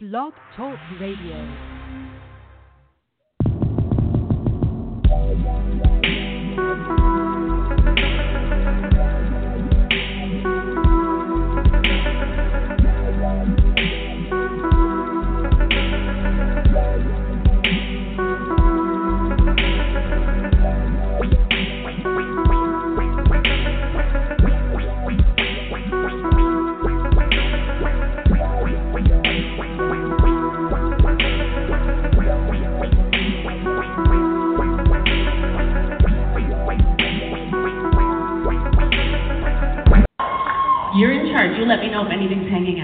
Blog Talk Radio. If anything's hanging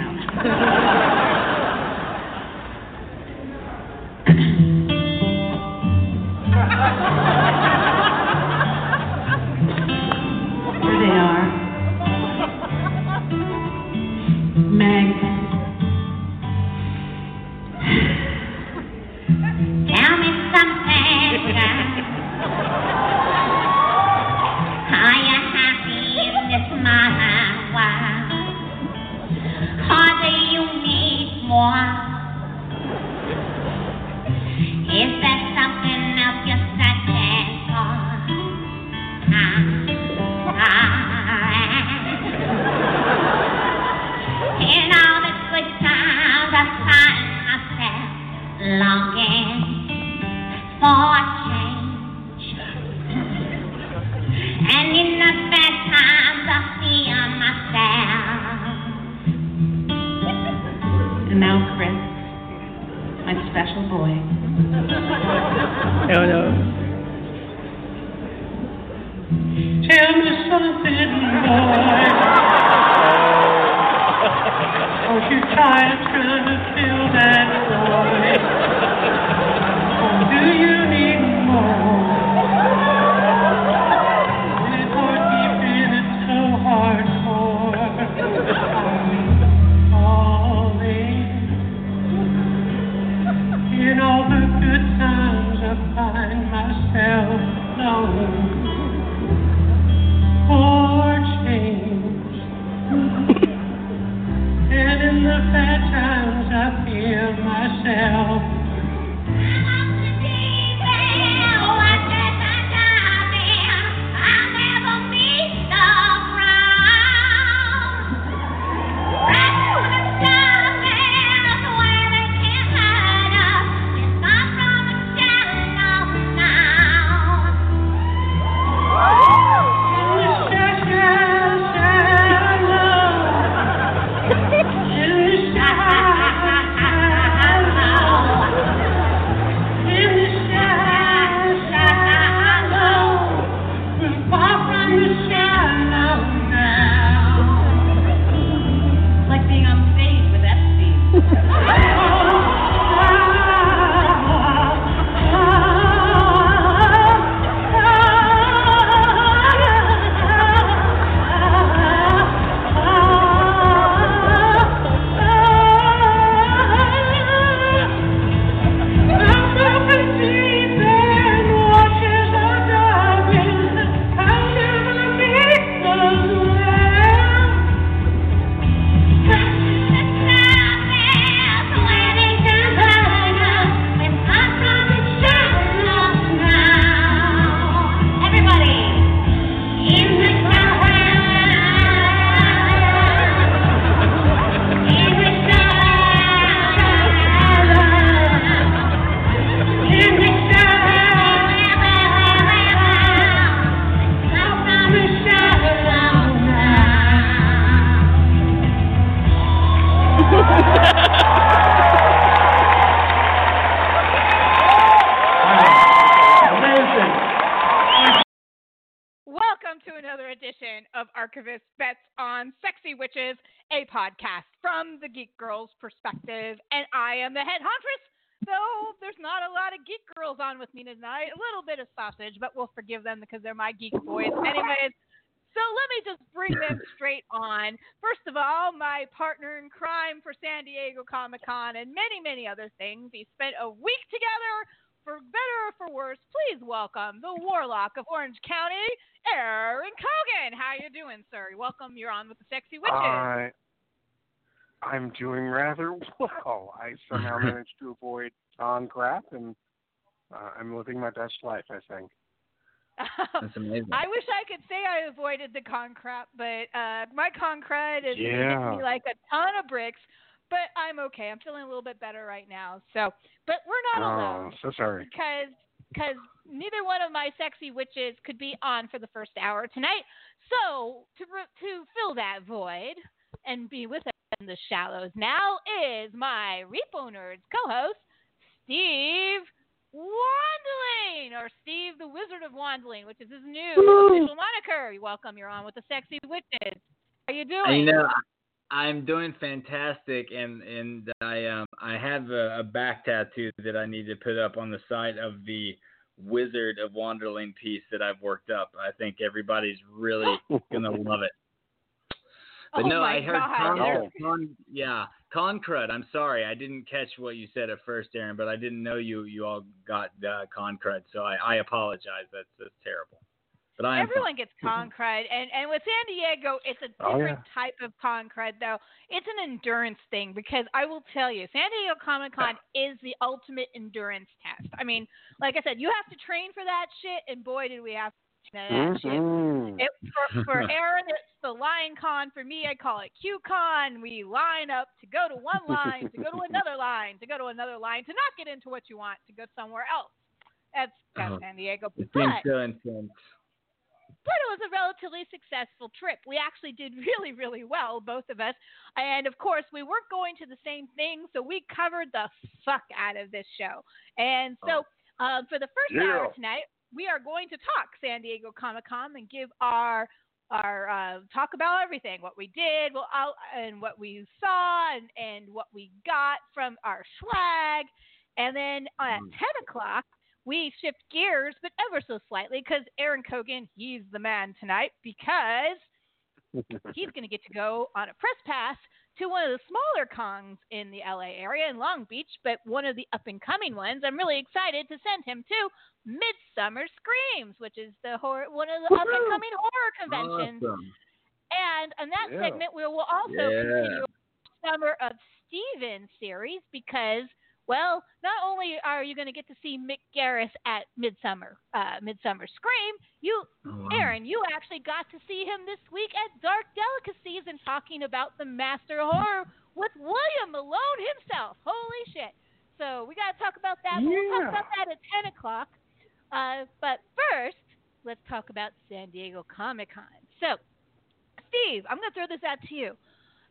podcast from the Geek Girls perspective. And I am the head hauntress, though there's not a lot of geek girls on with me tonight. A little bit of sausage, but we'll forgive them because they're my geek boys. Anyways, so let me just bring them straight on. First of all, my partner in crime for San Diego Comic Con and many, many other things. We spent a week together for better or for worse, please welcome the Warlock of Orange County, Aaron Cogan. How you doing, sir? Welcome. You're on with the Sexy Witches. I I'm doing rather well. I somehow managed to avoid on crap, and uh, I'm living my best life. I think. That's amazing. I wish I could say I avoided the con crap, but uh, my con crud is Yeah. hitting me like a ton of bricks. But I'm okay. I'm feeling a little bit better right now. So, but we're not Oh, alone so sorry. because because neither one of my sexy witches could be on for the first hour tonight. So to to fill that void and be with us in the shallows now is my Repo Nerds co-host Steve Wandling or Steve the Wizard of Wandling, which is his new official moniker. You welcome, you're on with the sexy witches. How you doing? And, you know, I- I'm doing fantastic, and and I um I have a, a back tattoo that I need to put up on the side of the Wizard of Wanderling piece that I've worked up. I think everybody's really gonna love it. But oh no, I heard con, Oh. con, yeah, con crud. I'm sorry, I didn't catch what you said at first, Aaron, but I didn't know you you all got uh, con crud, so I, I apologize. That's that's terrible. But I am Everyone gets con crud, and and with San Diego, it's a Oh, different type of con crud, though. It's an endurance thing because I will tell you, San Diego Comic Con is the ultimate endurance test. I mean, like I said, you have to train for that shit, and boy, did we have to train for that shit. Mhm. It, for, for Aaron, it's the Lion con. For me, I call it Q con. We line up to go to one line, to go to another line, to go to another line, to not get into what you want, to go somewhere else. That's, that's Oh. San Diego. But so intense. but it was a relatively successful trip. We actually did really, really well, both of us. And of course, we weren't going to the same thing, so we covered the fuck out of this show. And so, um, for the first hour tonight, we are going to talk San Diego Comic Con and give our our uh, talk about everything, what we did, well, out, and what we saw, and, and what we got from our swag. And then at Mm. 10 o'clock, we shift gears, but ever so slightly, because Aaron Cogan, he's the man tonight, because he's going to get to go on a press pass to one of the smaller cons in the LA area in Long Beach, but one of the up and coming ones. I'm really excited to send him to Midsummer Screams, which is the horror, one of the up and coming horror conventions. Awesome. And in that Yeah. segment, we will also Yeah. continue our Summer of Steven series because, well, not only are you going to get to see Mick Garris at Midsummer, uh, Midsummer Scream, you, Oh, wow. Aaron, you actually got to see him this week at Dark Delicacies and talking about the Master horror with William Malone himself. Holy shit! So we got to talk about that. but We'll talk about that at ten o'clock. Uh, but first, let's talk about San Diego Comic Con. So, Steve, I'm going to throw this out to you.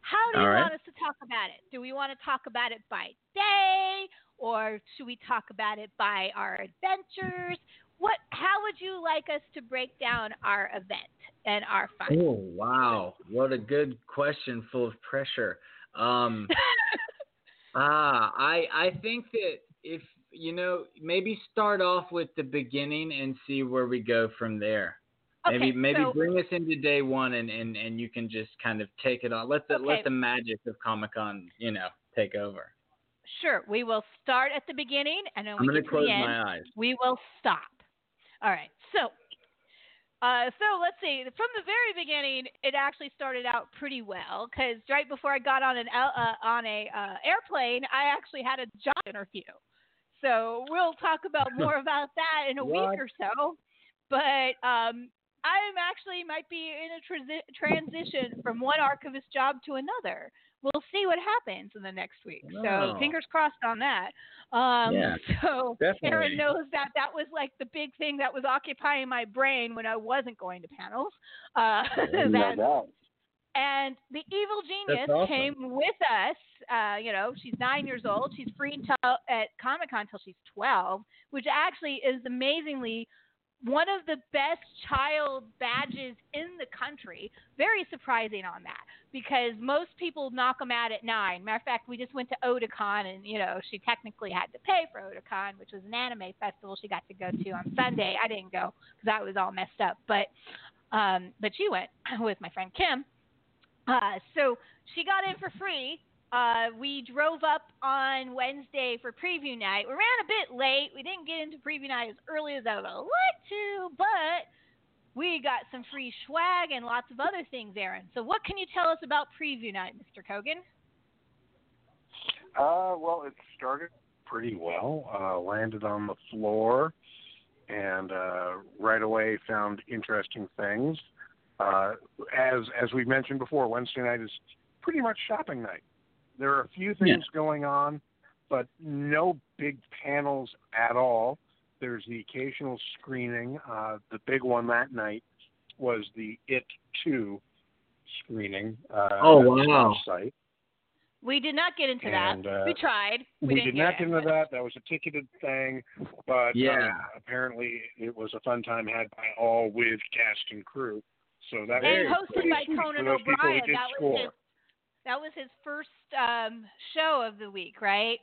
How do you All right. want us to talk about it? Do we want to talk about it by day, or should we talk about it by our adventures? What? How would you like us to break down our event and our fun? Oh wow, what a good question, full of pressure. Um, ah, I I think that if you know, maybe start off with the beginning and see where we go from there. Maybe Okay, maybe so- bring us into day one and, and, and you can just kind of take it on. Let the Okay. let the magic of Comic Con, you know, take over. Sure, we will start at the beginning, and then I'm we gonna get to the end. my eyes. we will stop. All right. So, uh, so let's see. From the very beginning, it actually started out pretty well because right before I got on an uh, on a uh, airplane, I actually had a job interview. So we'll talk about more about that in a week or so. But um, I'm actually might be in a transi- transition from one archivist job to another. We'll see what happens in the next week. So fingers crossed on that. Um, Yeah, so definitely. Aaron knows that that was like the big thing that was occupying my brain when I wasn't going to panels. Uh, that, and the evil genius awesome. came with us. Uh, you know, she's nine years old. She's free until at Comic Con until she's twelve, which actually is amazingly one of the best child badges in the country. Very surprising on that because most people knock them out at nine. Matter of fact, we just went to Otakon and you know she technically had to pay for Otakon, which was an anime festival she got to go to on Sunday. I didn't go because I was all messed up, but um, but she went with my friend Kim. Uh, so she got in for free. Uh, we drove up on Wednesday for preview night. We ran a bit late. We didn't get into preview night as early as I would liked to, but we got some free swag and lots of other things, Aaron. So what can you tell us about preview night, Mr. Cogan? Uh, well, it started pretty well. Uh, landed on the floor, and uh, right away found interesting things. Uh, as as we mentioned before, Wednesday night is pretty much shopping night. There are a few things going on, but no big panels at all. There's the occasional screening. Uh, the big one that night was the It Two screening. Uh, Oh, at wow. Site. We did not get into And, that. uh, we tried. We, We, didn't get get into that. That was a ticketed thing, but Yeah. uh, apparently it was a fun time had by all with cast and crew. So that And was hosted pretty by Conan those people O'Brien. did That was score. his. That was his first um, show of the week, right?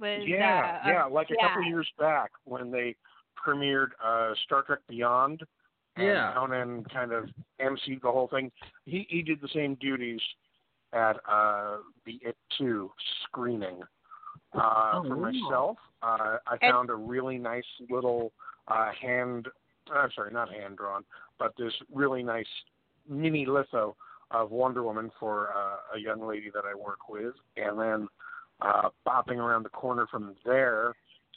Was yeah, uh, yeah, uh, like a yeah. couple years back when they premiered uh, Star Trek Beyond. And Yeah. Conan kind of emceed the whole thing. He he did the same duties at uh, the It Two screening. Uh, Oh, for wow. myself, uh, I And- found a really nice little uh, hand. I'm sorry, not hand drawn, but this really nice mini litho of Wonder Woman for uh, a young lady that I work with, and then uh, bopping around the corner from there,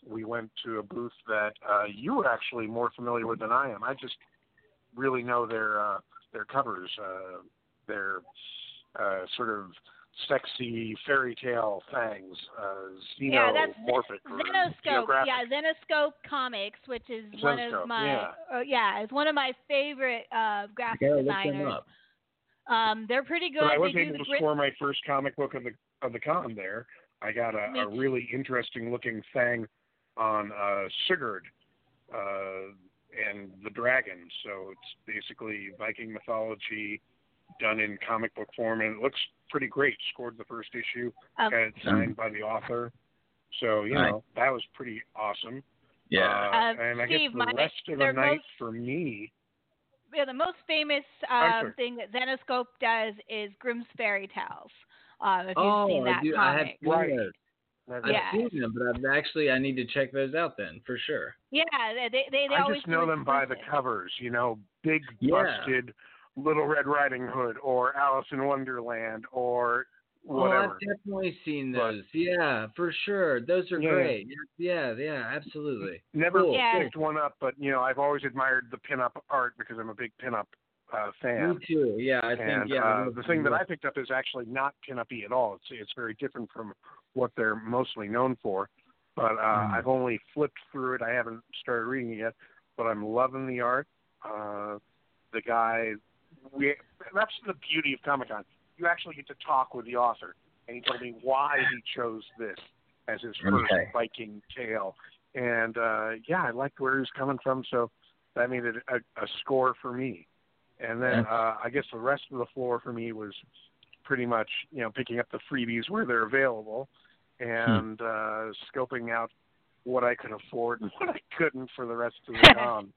we went to a booth that uh, you were actually more familiar with than I am. I just really know their uh, their covers, uh, their uh, sort of sexy fairy tale things, uh, Yeah, that's xenomorphic or Zenescope, yeah, Zenescope Comics, which is one of my, yeah. uh, yeah, it's one of my favorite uh, graphic gotta look them designers. Up. Um, they're pretty good. But I was do able to grit- score my first comic book of the of the con there. I got a, a really interesting looking thing on uh, Sigurd uh, and the dragon. So it's basically Viking mythology done in comic book form, and it looks pretty great. Scored the first issue, Um, got it signed by the author. So you Nice. know that was pretty awesome. Yeah. Uh, Uh, and I Steve, guess the rest of the night most- for me. Yeah, the most famous um, sorry. thing that Zenescope does is Grimm's Fairy Tales. Um, if you've oh, seen that I, do, I have seen Right. those. I've I've Yeah. seen them, but I've actually I need to check those out then for sure. Yeah, they they, they, they I always just know them by the covers, you know, big Yeah. busted Little Red Riding Hood or Alice in Wonderland or Oh. I've definitely seen But- those. yeah, for sure. Those are Yeah. great. Yeah, yeah, absolutely. Never Cool. Yeah. picked one up, but you know, I've always admired the pinup art because I'm a big pinup uh, fan. Me too. Yeah, I think yeah. uh, the thing that I picked up is actually not pinup-y at all. It's it's very different from what they're mostly known for. But uh, Mm. I've only flipped through it. I haven't started reading it yet, but I'm loving the art. Uh, the guy, we that's the beauty of Comic Con. You actually get to talk with the author, and he told me why he chose this as his first Okay. Viking tale. And uh, yeah, I liked where he was coming from, so that made it a, a score for me. And then uh, I guess the rest of the floor for me was pretty much you know picking up the freebies where they're available and uh, scoping out what I could afford and what I couldn't for the rest of the con.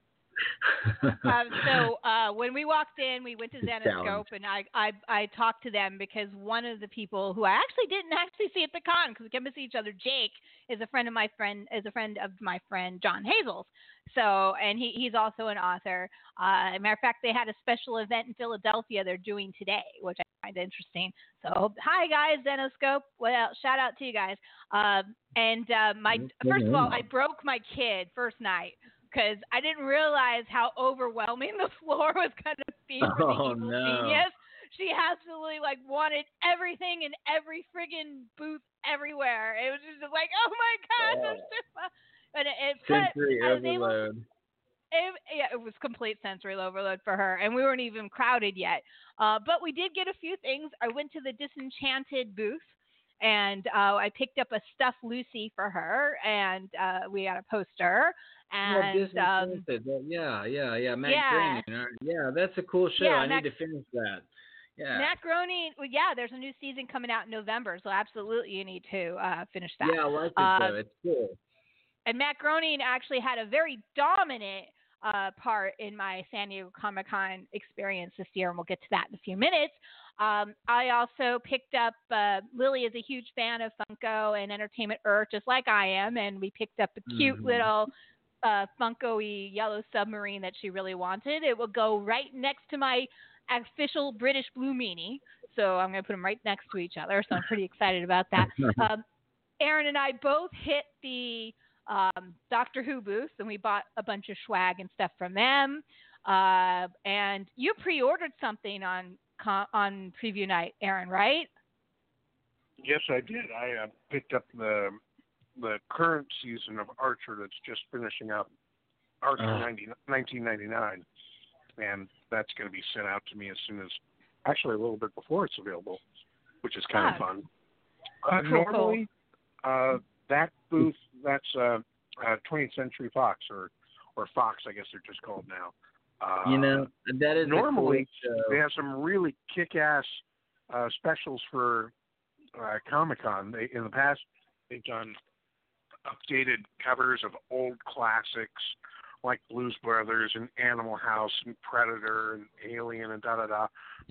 Um, so uh, when we walked in, we went to. Zenescope, and I, I I talked to them because one of the people who I actually didn't actually see at the con because we came to see each other, Jake, is a friend of my friend is a friend of my friend John Hazel's. So and he he's also an author. Uh, matter of fact, they had a special event in Philadelphia they're doing today, which I find interesting. So hi guys, Zenescope. Well, shout out to you guys. Um, and uh, my first of all, I broke my kid first night because I didn't realize how overwhelming the floor was going to be for the Oh, evil no. genius. She absolutely like wanted everything in every friggin' booth everywhere. It was just like, oh my god, I'm so it, it Sensory able overload. it, yeah, it was complete sensory overload for her, and we weren't even crowded yet. Uh, but we did get a few things. I went to the Disenchanted booth, and uh, I picked up a stuffed Lucy for her, and uh, we got a poster. Yeah, And Disney um, yeah, yeah, yeah. Matt yeah. Groening. Uh, Yeah, that's a cool show. Yeah, I need to finish that. Yeah. Matt Groening, well, yeah, there's a new season coming out in November, so absolutely you need to uh, finish that. yeah, I like it Uh. It's cool. and Matt Groening actually had a very dominant uh, part in my San Diego Comic Con experience this year, and we'll get to that in a few minutes. Um, I also picked up uh, Lily is a huge fan of Funko and Entertainment Earth, just like I am, and we picked up a cute Mhm. little uh, Funko-y yellow submarine that she really wanted. It will go right next to my official British Blue Meanie. So I'm going to put them right next to each other. So I'm pretty excited about that. Um, Aaron and I both hit the um, Doctor Who booth, and we bought a bunch of swag and stuff from them. Uh, and you pre-ordered something on on preview night, Aaron, right? Yes, I did. I uh, picked up the the current season of Archer that's just finishing up, Archer Oh. 90, 1999, and that's going to be sent out to me as soon as, actually a little bit before it's available, which is kind Ah. of fun. Uh, Cool, cool. normally, uh, that booth that's uh, uh, 20th Century Fox or or Fox, I guess they're just called now. Uh, you know, that is a normally cool they have some really kick-ass uh, specials for uh, Comic Con. They in the past they've done updated covers of old classics like Blues Brothers and Animal House and Predator and Alien and da da da,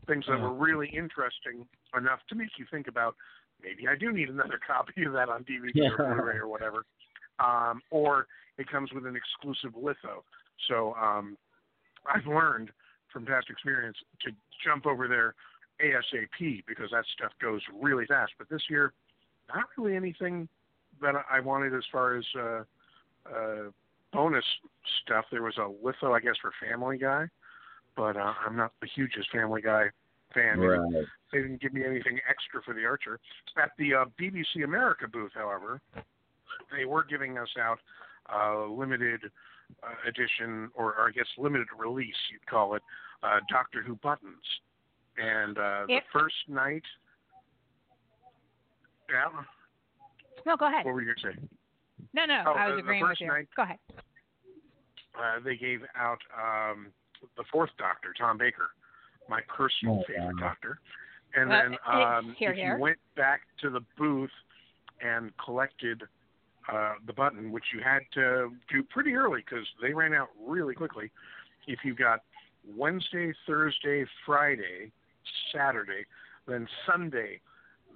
things that were really interesting enough to make you think about maybe I do need another copy of that on DVD or Blu-ray or whatever. Um, or it comes with an exclusive litho. So um, I've learned from past experience to jump over there ASAP because that stuff goes really fast. But this year, not really anything that I wanted as far as uh, uh, bonus stuff. There was a litho, I guess, for Family Guy, but uh, I'm not the hugest Family Guy fan. Right. They didn't give me anything extra for the Archer. At the uh, BBC America booth, however, they were giving us out uh, limited uh, edition, or, or I guess limited release, you'd call it, uh, Doctor Who buttons. And uh, the first night, yeah, No, go ahead. what were you going to say? No, no, Oh, I uh, was the agreeing with you. night- Go ahead. Uh, they gave out um, the fourth Doctor, Tom Baker, my personal Oh, favorite wow. Doctor. And Uh, then uh, um, here, if here. you went back to the booth and collected uh, the button, which you had to do pretty early because they ran out really quickly. If you got Wednesday, Thursday, Friday, Saturday, then Sunday,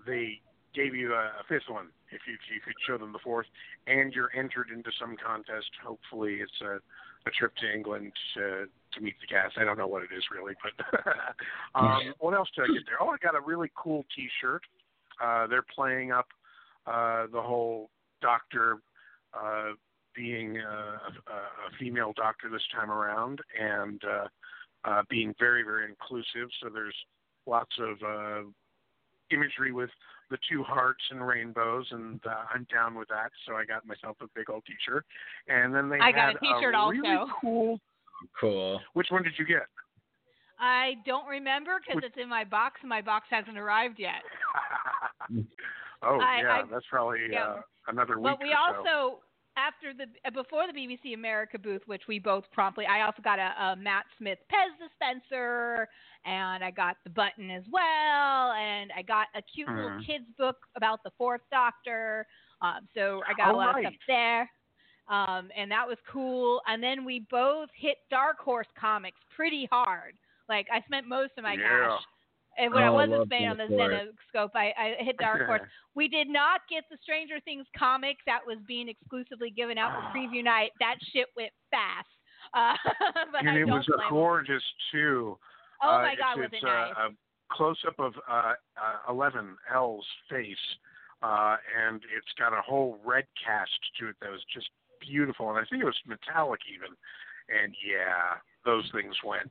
they gave you a, a fifth one if you, if you could show them the fourth, and you're entered into some contest. Hopefully, it's a, a trip to England to to meet the cast. I don't know what it is really, but um, what else did I get there? Oh, I got a really cool T-shirt. Uh, they're playing up uh, the whole doctor uh, being uh, a, a female doctor this time around, and uh, uh, being very very inclusive. So there's lots of uh, imagery with the two hearts and rainbows, and uh, I'm down with that. So I got myself a big old T-shirt, and then they I got had a T-shirt really also. cool. Cool. Which one did you get? I don't remember because Which- it's in my box and my box hasn't arrived yet. oh I- yeah, I- that's probably yeah. uh, another week But we or so. After the before the BBC America booth, which we both promptly, I also got a, a Matt Smith Pez dispenser, and I got the button as well, and I got a cute little Mhm. kids book about the Fourth Doctor. Um, so I got a Oh, lot of stuff there. Um, and that was cool. And then we both hit Dark Horse Comics pretty hard. Like I spent most of my Yeah. cash. And when I Oh, I wasn't love on the. Zenescope, I, I hit Dark Horse. We did not get the Stranger Things comics that was being exclusively given out for preview night. That shit went fast. Uh, but and I it was blame a 'em. gorgeous too. Oh uh, my god, was it's, it it's nice? a, a close up of uh, uh, Eleven L's face, uh, and it's got a whole red cast to it that was just beautiful, and I think it was metallic even. And yeah, those things went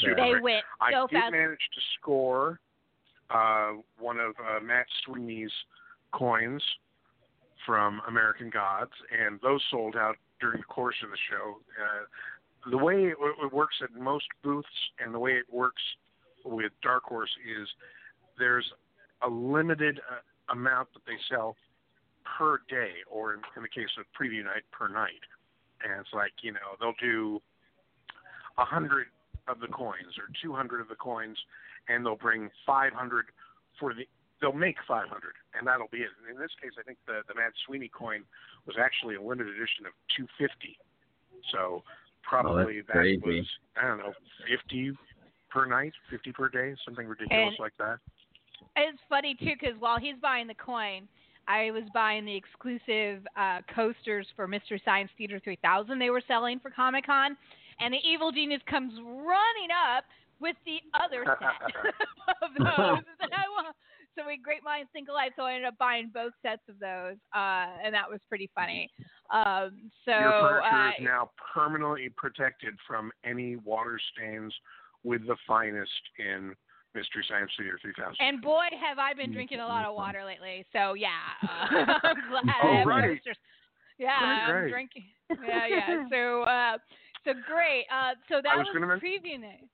super. they quick. went I so did fast. manage to score uh, one of uh, Mad Sweeney's coins from American Gods, and those sold out during the course of the show. Uh, the way it, it works at most booths and the way it works with Dark Horse is there's a limited uh, amount that they sell per day, or in, in the case of preview night, per night. And it's like, you know, they'll do a hundred of the coins or 200 of the coins, and they'll bring 500 for the. They'll make 500, and that'll be it. And in this case, I think the the Mad Sweeney coin was actually a limited edition of 250. So probably that crazy. was I don't know 50 per night, 50 per day, something ridiculous And- like that. It's funny too because while he's buying the coin, I was buying the exclusive uh, coasters for Mystery Science Theater 3000 they were selling for Comic Con, and the evil genius comes running up with the other set of those that I want. So we great minds think alike. So I ended up buying both sets of those, uh, and that was pretty funny. Um, so Your furniture uh, is now permanently protected from any water stains with the finest in Mystery Science Theater 3000. and boy, have I been drinking a lot of water lately. So yeah, uh, I'm glad. Oh, I have right. posters. Yeah, Great, I'm drinking. Yeah, yeah. So, uh, so great. Uh, so that I was men- preview night.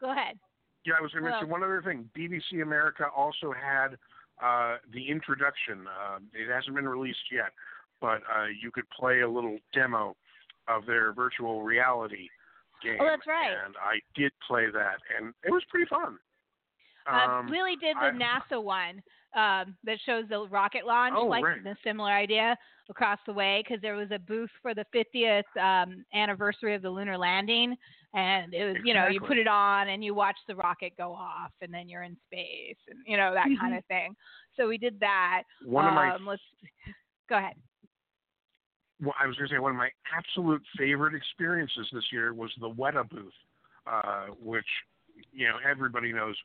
Go ahead. Yeah, I was going to mention one other thing. BBC America also had uh, the introduction. Uh, it hasn't been released yet, but uh, you could play a little demo of their virtual reality game. Oh, that's right. And I did play that, and it was pretty fun. Uh, Um, Lily did the I- NASA one um, that shows the rocket launch, Oh, like right. the similar idea across the way, because there was a booth for the 50th um, anniversary of the lunar landing, and it was, you know, you put it on and you watch the rocket go off, and then you're in space, and you know that kind of thing. So we did that. one of my um, let's go ahead. well, I was going to say one of my absolute favorite experiences this year was the Weta booth, uh, which you know everybody knows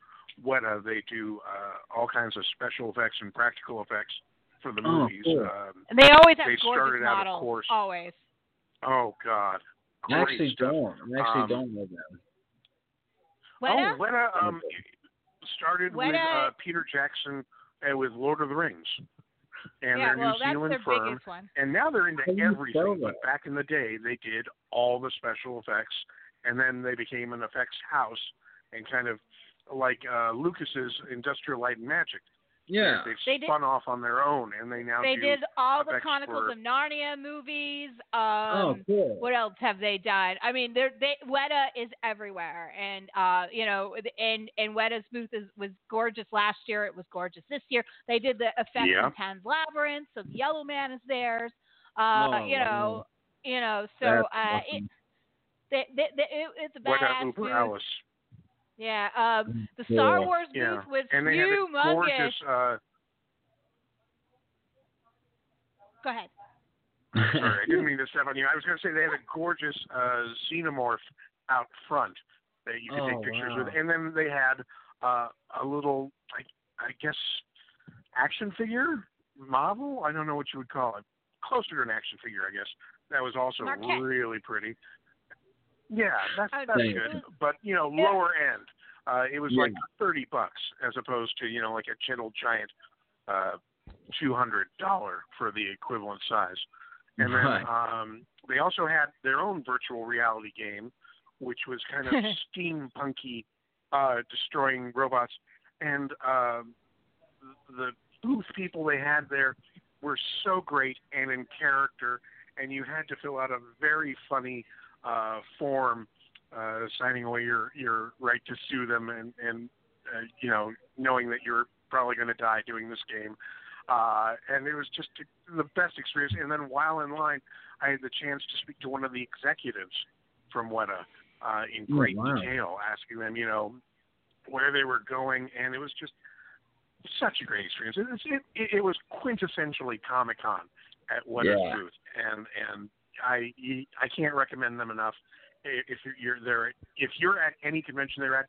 Weta. They do uh, all kinds of special effects and practical effects for the Oh, movies. cool. Um, And they always have They gorgeous started out, of models. course- Always. oh God, I great actually stuff. don't. I actually Um, don't know them. Weta? Oh, Weta um, started with uh, Peter Jackson and with Lord of the Rings, and yeah, their well, New that's Zealand their firm. biggest one. And now they're into How do you spell everything. But back in the day, they did all the special effects, and then they became an effects house, and kind of like uh, Lucas's Industrial Light and Magic. Yeah. They've They did- spun off on their own, and they now They do. did all the Chronicles for- of Narnia movies. Um, oh, cool. what else have they done? I mean, they're, they Weta is everywhere, and uh, you know, and and Weta's booth is, was gorgeous last year. It was gorgeous this year. They did the effects Yeah. in Pan's Labyrinth, so the Yellow Man is theirs. Uh, Oh, you know, wow. you know, so That's uh, it, awesome. they, they, they, it, it's a Weta badass Uber booth. Alice. Yeah, um, the Yeah. Star Wars Yeah, booth was and they had humongous. gorgeous. Uh, Go ahead. Sorry, I didn't mean to step on you. I was going to say they had a gorgeous uh, xenomorph out front that you could Oh, take pictures with, and then they had uh, a little, I, I guess, action figure model. I don't know what you would call it. Closer to an action figure, I guess. That was also maquette. really pretty. Yeah, that's that's say- good. But you know, Yeah. lower end. Uh, it was Yeah. like thirty bucks as opposed to you know like a Gentle Giant, uh, two hundred dollar for the equivalent size. And then Right. um, they also had their own virtual reality game, which was kind of steampunky, uh, destroying robots. And um, the booth people they had there were so great and in character, and you had to fill out a very funny uh, form, uh, signing away your your right to sue them, and and uh, you know knowing that you're probably going to die doing this game. Uh, and it was just the best experience. And then while in line, I had the chance to speak to one of the executives from Weta uh, in Oh, great wow. detail, asking them, you know, where they were going, and it was just such a great experience. It, was- it, it, it was quintessentially Comic Con at Weta's Yeah. booth, and and I I can't recommend them enough. If you're there, if you're at any convention they're at,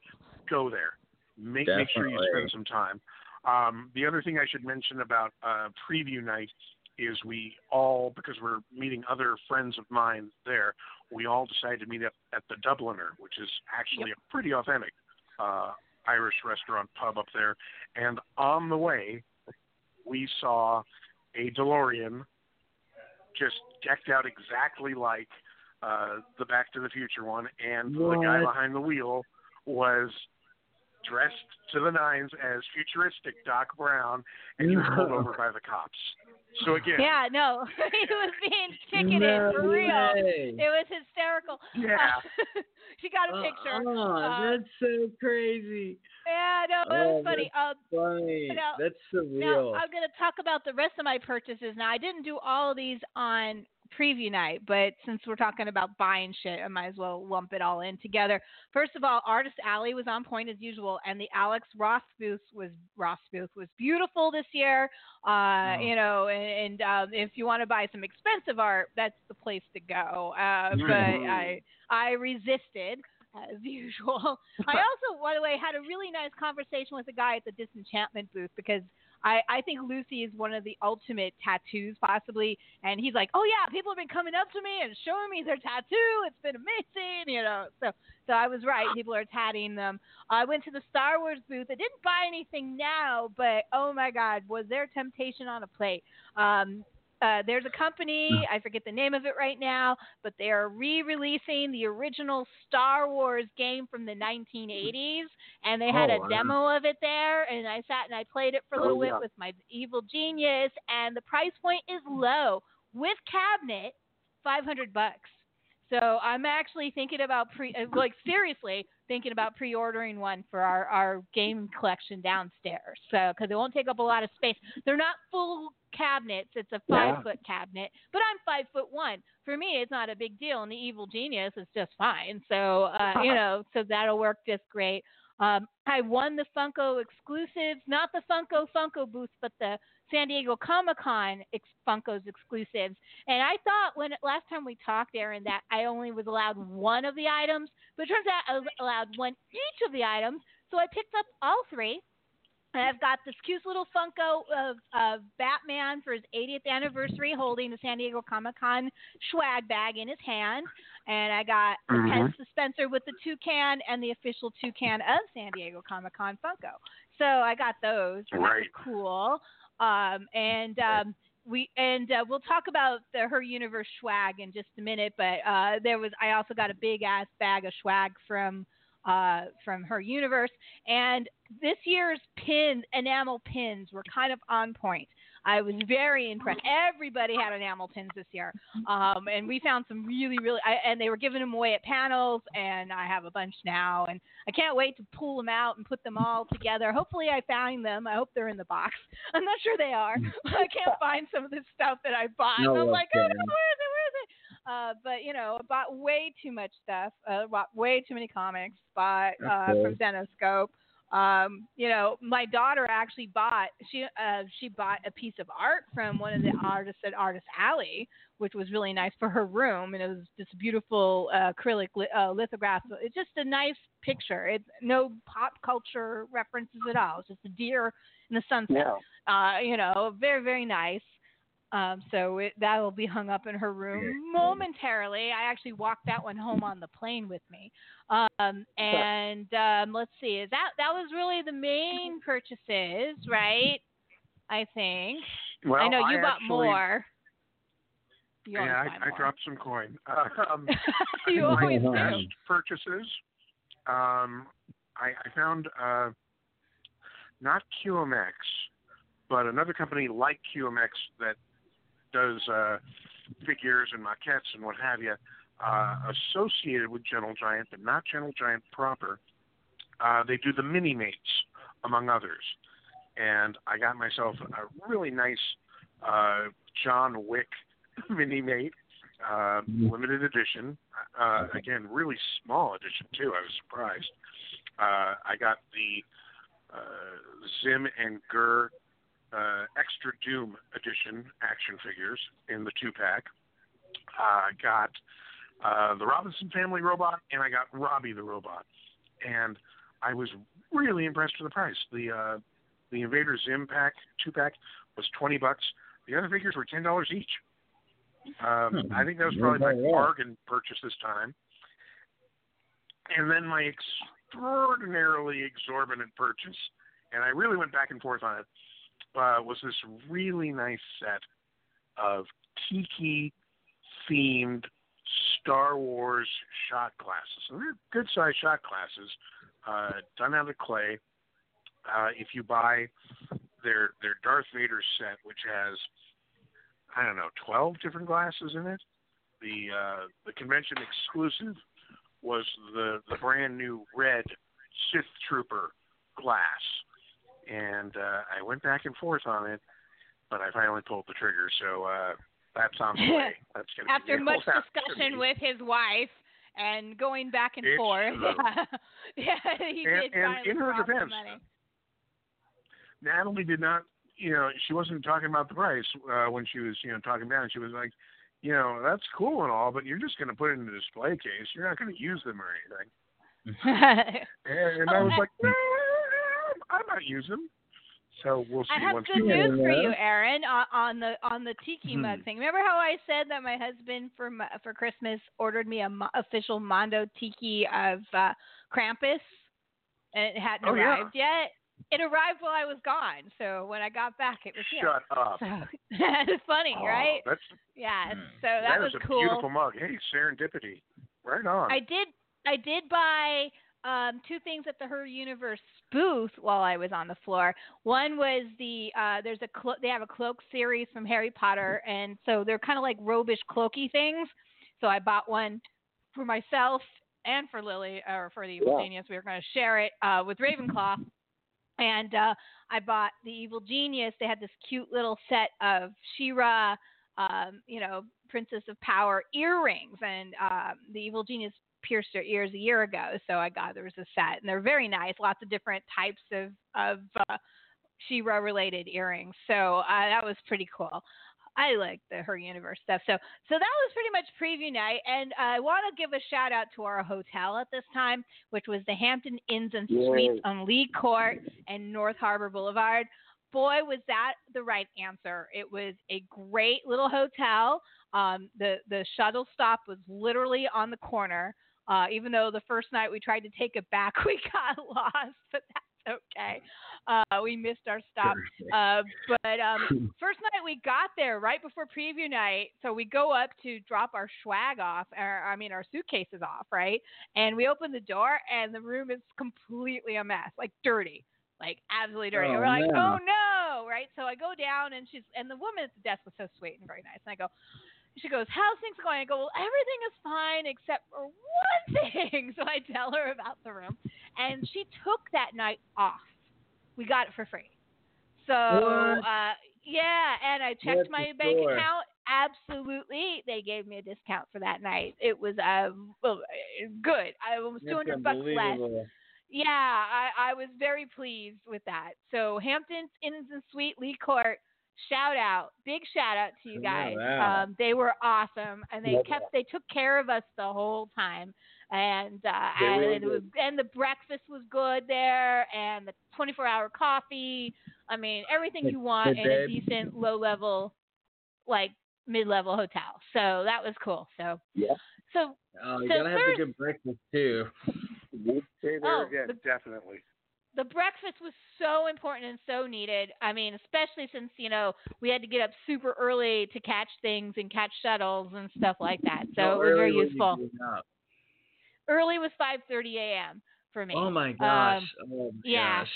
go there. Make make sure you spend some time. Um, the other thing I should mention about uh, preview night is we all, because we're meeting other friends of mine there, we all decided to meet up at the Dubliner, which is actually a pretty authentic uh, Irish restaurant pub up there. And on the way, we saw a DeLorean just decked out exactly like uh, the Back to the Future one, and the guy behind the wheel was dressed to the nines as futuristic Doc Brown, and he was pulled over by the cops. So again, Yeah, no, he was being ticketed no for real. way. It was hysterical. yeah. she got a picture. Uh-uh, Uh, that's so crazy. yeah, no, it was Oh, funny. Um, Funny. Now- that's now. I'm going to talk about the rest of my purchases. Now, I didn't do all of these on preview night, but since we're talking about buying shit, I might as well lump it all in together. First of all, Artist Alley was on point as usual, and the Alex Ross booth was Ross booth was beautiful this year. Uh, Oh. You know, and, and um, if you want to buy some expensive art, that's the place to go. Uh, but I I resisted. as usual. I also, by the way, had a really nice conversation with a guy at the Disenchantment booth because I, I think Lucy is one of the ultimate tattoos, possibly. And he's like, "Oh yeah, people have been coming up to me and showing me their tattoo. It's been amazing, you know." So, so I was right. People are tatting them. I went to the Star Wars booth. I didn't buy anything now, but oh my God, was there temptation on a plate? Um, uh, there's a company, I forget the name of it right now, but they are re releasing the original Star Wars game from the 1980s, and they had Oh, a demo of it there, and I sat and I played it for a little Oh, bit yeah. with my evil genius, and the price point is low. With cabinet, 500 bucks. So I'm actually thinking about pre, uh, like seriously thinking about pre-ordering one for our our game collection downstairs. So because it won't take up a lot of space. They're not full cabinets. It's a five Yeah. foot cabinet, but I'm five foot one. For me, it's not a big deal, and the evil genius is just fine. So uh, you know, so that'll work just great. Um, I won the Funko exclusives, not the Funko Funko booth, but the San Diego Comic Con ex- Funko's exclusives. And I thought when last time we talked, Aaron, that I only was allowed one of the items, but it turns out I was allowed one each of the items. So I picked up all three. And I've got this cute little Funko of, of Batman for his 80th anniversary holding the San Diego Comic Con swag bag in his hand. And I got the Mhm. pen dispenser with the toucan and the official toucan of San Diego Comic Con Funko. So I got those. Right. cool. Um, and um, we and uh, we'll talk about the her universe swag in just a minute. But uh, there was I also got a big ass bag of swag from uh, from her universe, and this year's pin enamel pins were kind of on point. I was very impressed. Everybody had enamel pins this year, um, and we found some really, really. I, and they were giving them away at panels, and I have a bunch now, and I can't wait to pull them out and put them all together. Hopefully, I find them. I hope they're in the box. I'm not sure they are. I can't find some of the stuff that I bought. No, I'm like, oh, no, where is it? Where is it? Uh, but you know, I bought way too much stuff. Uh, bought way too many comics. Bought uh, Okay. from Zenescope. Um, you know, my daughter actually bought she uh, she bought a piece of art from one of the artists at Artist Alley, which was really nice for her room, and it was this beautiful uh, acrylic li- uh, lithograph. It's just a nice picture. It's no pop culture references at all. It's just a deer in the sunset Yeah. uh, you know, very very nice. Um, so it, that will be hung up in her room momentarily. I actually walked that one home on the plane with me. Um, and um, let's see, that that was really the main purchases, right? I think. Well, I know you bought actually, more. You yeah, I, I dropped some coin. Uh, um, you always do. best purchases. Um, I, I found uh, not QMX, but another company like QMX that does uh, figures and maquettes and what have you, uh, associated with Gentle Giant, but not Gentle Giant proper. Uh, they do the mini mates, among others. And I got myself a really nice uh, John Wick mini mate, uh, limited edition. Uh, again, really small edition too. I was surprised. Uh, I got the uh, Zim and GIR uh, Extra Doom edition action figures in the two pack. Uh, I got uh, the Robinson Family robot, and I got Robbie the robot, and I was really impressed with the price. The uh, the Invader Zim pack two pack was twenty bucks. The other figures were ten dollars each. Um, Hmm. I think that was probably my bargain purchase this time. And then my extraordinarily exorbitant purchase, and I really went back and forth on it, uh, was this really nice set of tiki themed Star Wars shot glasses. And they're good sized shot glasses, uh, done out of clay. Uh, if you buy their their Darth Vader set, which has I don't know twelve different glasses in it, the uh, the convention exclusive was the the brand new red Sith Trooper glass, and uh, I went back and forth on it, but I finally pulled the trigger. So uh, that's on the way. That's gonna After the much discussion with his wife and going back and It's forth. yeah, he And- did and in her defense, money. Natalie did not, you know, she wasn't talking about the price uh, when she was, you know, talking down. She was like, you know, that's cool and all, but you're just going to put it in a display case. You're not going to use them or anything. And, and I was like, no, I might use them. So we'll see I have once good we get news for you, Aaron, on, on the on the tiki Hmm. mug thing. Remember how I said that my husband for my, for Christmas ordered me a mo- official Mondo tiki of uh, Krampus, and it hadn't Oh, yeah. arrived yet. It arrived while I was gone, so when I got back, it was here. Shut up. So it's funny, Oh, right? That's Yeah. Hmm. So that, that was is a cool. beautiful mug. Hey, serendipity. Right on. I did I did buy um, two things at the Her Universe booth while I was on the floor. One was the uh, there's a clo- they have a cloak series from Harry Potter, and so they're kind of like robish cloaky things. So I bought one for myself and for Lily, or for the Evil Yeah. Genius. We were going to share it uh, with Ravenclaw. And uh, I bought the Evil Genius. They had this cute little set of She-Ra, um, you know, Princess of Power earrings, and um, the Evil Genius pierced her ears a year ago. So I got there was a set, and they're very nice. Lots of different types of of uh, She-Ra related earrings. So uh, that was pretty cool. I like the Her Universe stuff. So so that was pretty much preview night, and I want to give a shout out to our hotel at this time, which was the Hampton Inns and Suites Yay. on Lee Court and North Harbor Boulevard. Boy, was that the right answer! It was a great little hotel. Um, the the shuttle stop was literally on the corner. Uh, even though the first night we tried to take it back, we got lost, but that's okay. Uh, we missed our stop. Uh, but um, first night we got there right before preview night, so we go up to drop our swag off, or I mean our suitcases off, right? And we open the door, and the room is completely a mess, like dirty, like absolutely dirty. Oh, We're like, oh no, right? So I go down, and she's and the woman at the desk was so sweet and very nice, and I go. She goes, "How's things going?" I go, "Well, everything is fine except for one thing." So I tell her about the room, and she took that night off. We got it for free. So uh, yeah, and I checked What's my bank account. Absolutely, they gave me a discount for that night. It was uh, well, good. I was two That's hundred bucks less. Yeah, I, I was very pleased with that. So Hamptons Inns and Suite Lee Court, shout out, big shout out to you Yeah, guys. wow. Um, they were awesome, and they Love kept they took care of us the whole time. And uh, and really it was and the breakfast was good there, and the 24 hour coffee. I mean, everything you want in a decent low level, like mid level hotel. So that was cool. So Yeah. so Oh, you So gotta have a good breakfast too. We'll stay there Oh, again, the- definitely. The breakfast was so important and so needed. I mean, especially since you know we had to get up super early to catch things and catch shuttles and stuff like that. So How it was very early were you useful. Early was 5:30 a.m. for me. Oh my gosh. Um, oh my yeah. gosh.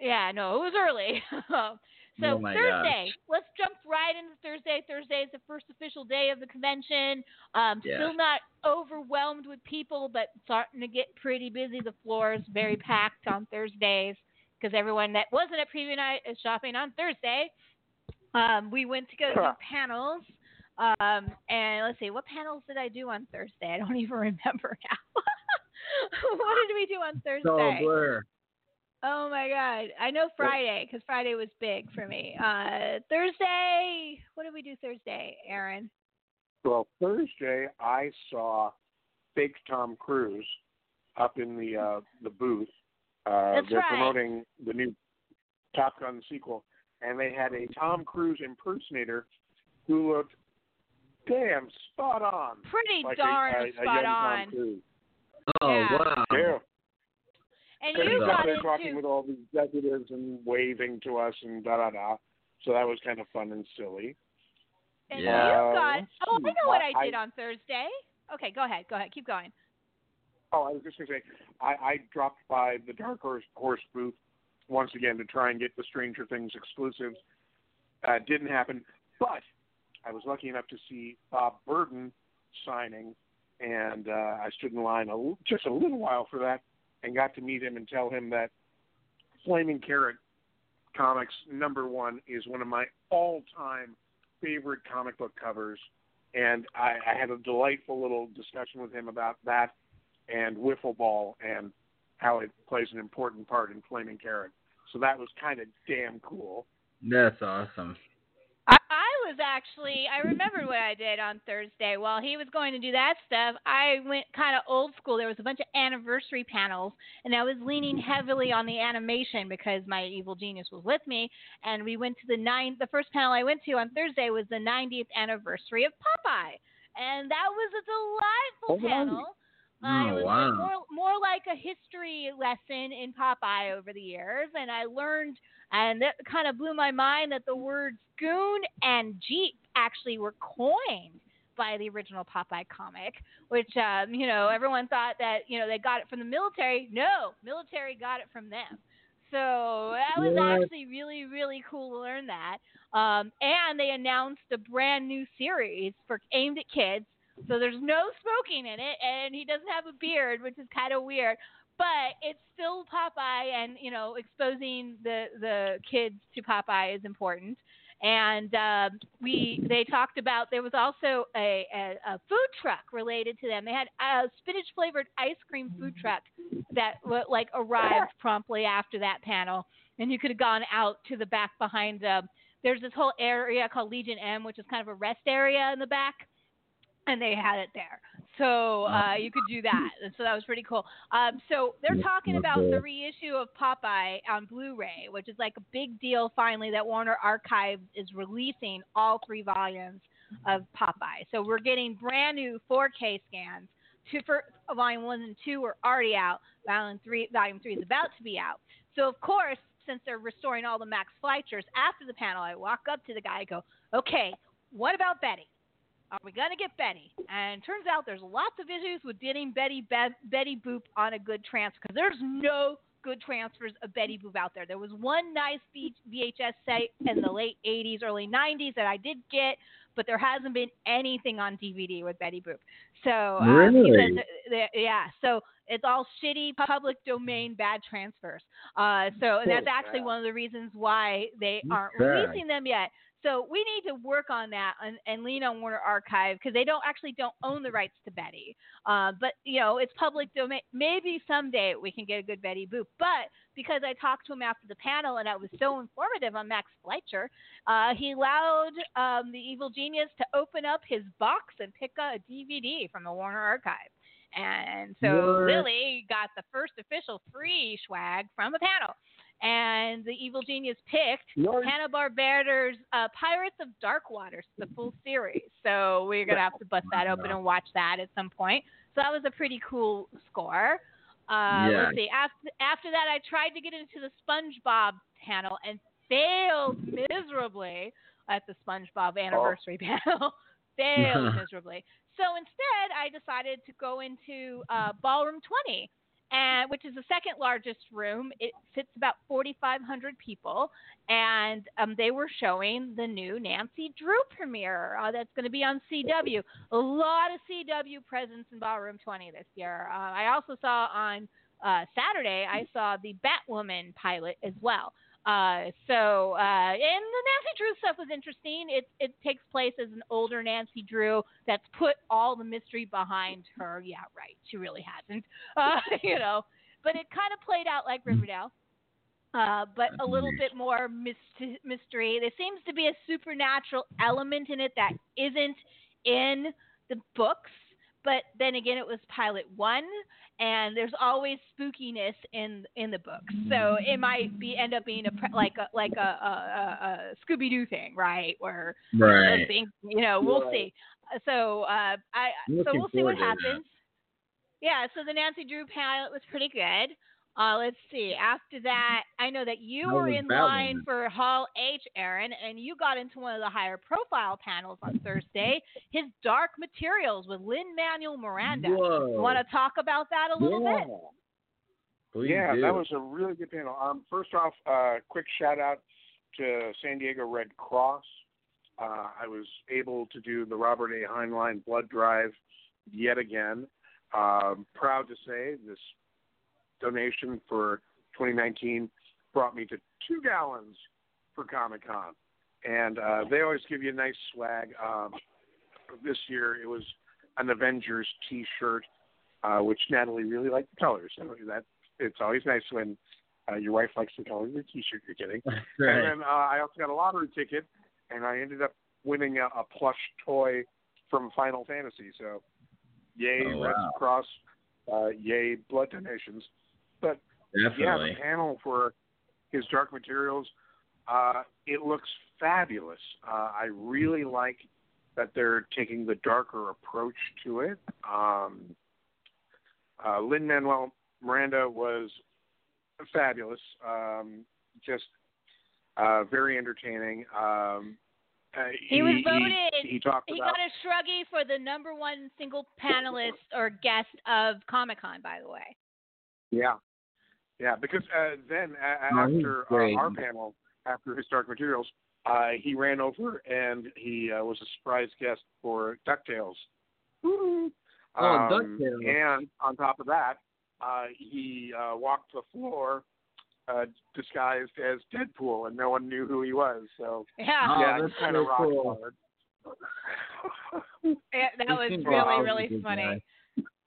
Yeah, no, it was early. so Oh Thursday, gosh. let's jump right into Thursday. Thursday is the first official day of the convention. Um, Yeah. Still not overwhelmed with people, but starting to get pretty busy. The floor is very packed on Thursdays because everyone that wasn't at preview night is shopping on Thursday. Um, we went to go do Huh. panels. Um, and let's see, what panels did I do on Thursday? I don't even remember now. what did we do on Thursday? All blur. Oh my god. I know Friday because Friday was big for me. Uh Thursday, what did we do Thursday, Aaron? Well, Thursday I saw fake Tom Cruise up in the uh, the booth. Uh, That's they're right. promoting the new Top Gun sequel, and they had a Tom Cruise impersonator who looked damn spot on. Pretty like darn a, a, a spot young on. Tom Cruise. Oh Yeah. wow. Yeah. And And you That's got they're talking into with all the executives and waving to us and da da da. So that was kind of fun and silly. and Yeah. you got Oh, I see. know what I- I did I- on Thursday. Okay, go ahead. Go ahead. Keep going. Oh, I was just going to say, I, I dropped by the Dark Horse, Horse booth once again to try and get the Stranger Things exclusives. Uh, didn't happen, but I was lucky enough to see Bob Burden signing, and uh, I stood in line a, l- just a little while for that, and got to meet him and tell him that Flaming Carrot Comics number one is one of my all-time favorite comic book covers, and I, I had a delightful little discussion with him about that and wiffle ball and how it plays an important part in Flaming Carrot. So that was kind of damn cool. That's awesome. Was actually I remembered what I did on Thursday. While he was going to do that stuff, I went kind of old school. There was a bunch of anniversary panels, and I was leaning heavily on the animation because my evil genius was with me. And we went to the nine. The first panel I went to on Thursday was the 90th anniversary of Popeye, and that was a delightful Oh, panel. It Oh, was wow. more, more like a history lesson in Popeye over the years, and I learned, and that kind of blew my mind that the words goon and jeep actually were coined by the original Popeye comic, which um, you know everyone thought that you know they got it from the military. No, military got it from them. So that was actually really really cool to learn that. Um, and they announced a brand new series for aimed at kids. So there's no smoking in it, and he doesn't have a beard, which is kind of weird. But it's still Popeye, and you know, exposing the the kids to Popeye is important. And um, we they talked about there was also a, a, a food truck related to them. They had a spinach flavored ice cream food truck that like arrived promptly after that panel, and you could have gone out to the back behind. Uh, there's this whole area called Legion M, which is kind of a rest area in the back, and they had it there. So uh, you could do that. And so that was pretty cool. Um, so they're talking about the reissue of Popeye on Blu-ray, which is like a big deal finally that Warner Archives is releasing all three volumes of Popeye. So we're getting brand new 4K scans. Two for volume one and two are already out. Volume three, volume three is about to be out. So of course, since they're restoring all the Max Fleischers, after the panel, I walk up to the guy I go, "Okay, what about Betty? Are we gonna get Betty?" And turns out there's lots of issues with getting Betty Be- Betty Boop on a good transfer because there's no good transfers of Betty Boop out there. There was one nice VHS site in the late 80s, early 90s that I did get, but there hasn't been anything on DVD with Betty Boop. So um, Really? uh, yeah, so it's all shitty public domain bad transfers. Uh, so and that's actually one of the reasons why they aren't Okay. releasing them yet. So we need to work on that and, and lean on Warner Archive because they don't actually don't own the rights to Betty. Uh, but you know it's public domain. Maybe someday we can get a good Betty Boop. But because I talked to him after the panel and I was so informative on Max Fleischer, uh, he allowed um, the evil genius to open up his box and pick a DVD from the Warner Archive. And so What? Lily got the first official free swag from the panel. And the evil genius picked Hanna Barbera's uh, Pirates of Dark Waters, the full series. So we're gonna have to bust that open and watch that at some point. So that was a pretty cool score. Uh, Yeah. Let's see. After after that, I tried to get into the SpongeBob panel and failed miserably at the SpongeBob anniversary panel. failed miserably. So instead, I decided to go into uh, Ballroom 20, and which is the second largest room. It fits about 4,500 people, and um, they were showing the new Nancy Drew premiere uh, that's going to be on CW. A lot of CW presence in Ballroom 20 this year. Uh, I also saw on uh, Saturday, I saw the Batwoman pilot as well. Uh, so, uh, and the Nancy Drew stuff was interesting. It it takes place as an older Nancy Drew that's put all the mystery behind her. Yeah, right. She really hasn't. Uh, you know, but it kind of played out like Riverdale. Uh, but a little bit more myst- mystery. There seems to be a supernatural element in it that isn't in the books. But then again, it was pilot one, and there's always spookiness in in the books. So it might be end up being a pre- like a like a, a, a, a Scooby Doo thing, right? Where Right. I think you know we'll Right. see. So uh, I so we'll see what forward to that. happens. Yeah, so the Nancy Drew pilot was pretty good. Uh, let's see. After that, I know that you were in that line one? for Hall H, Aaron, and you got into one of the higher profile panels on Thursday. His Dark Materials with Lin Manuel Miranda. Want to talk about that a little yeah. bit? Please yeah, do. that was a really good panel. Um, first off, uh, quick shout out to San Diego Red Cross. Uh, I was able to do the Robert A. Heinlein blood drive yet again. Um, proud to say this donation for 2019 brought me to two gallons for Comic Con, and uh, they always give you a nice swag. Um, this year it was an Avengers T-shirt, uh, which Natalie really liked the colors. So that it's always nice when uh, your wife likes the color of the T-shirt you're getting. right. And then uh, I also got a lottery ticket, and I ended up winning a, a plush toy from Final Fantasy. So, yay, Oh, Red. Cross, uh, yay, blood donations. But yeah, the panel for his Dark Materials, uh, it looks fabulous. Uh, I really like that they're taking the darker approach to it. Um, uh, Lin Manuel Miranda was fabulous. Um, just uh, very entertaining. Um, uh, He was He, voted- he talked He about got a shruggy for the number one single panelist or guest of Comic Con, by the way. Yeah, yeah. Because uh, then a- a- Oh, after uh, our panel, after his Dark Materials, uh, he ran over and he uh, was a surprise guest for Ducktales. Woo! Oh, Um, DuckTales. And on top of that, uh, he uh, walked the floor uh, disguised as Deadpool, and no one knew who he was. So Yeah, Oh, yeah, that's kind of rock cool. hard. Yeah, that was really, really funny.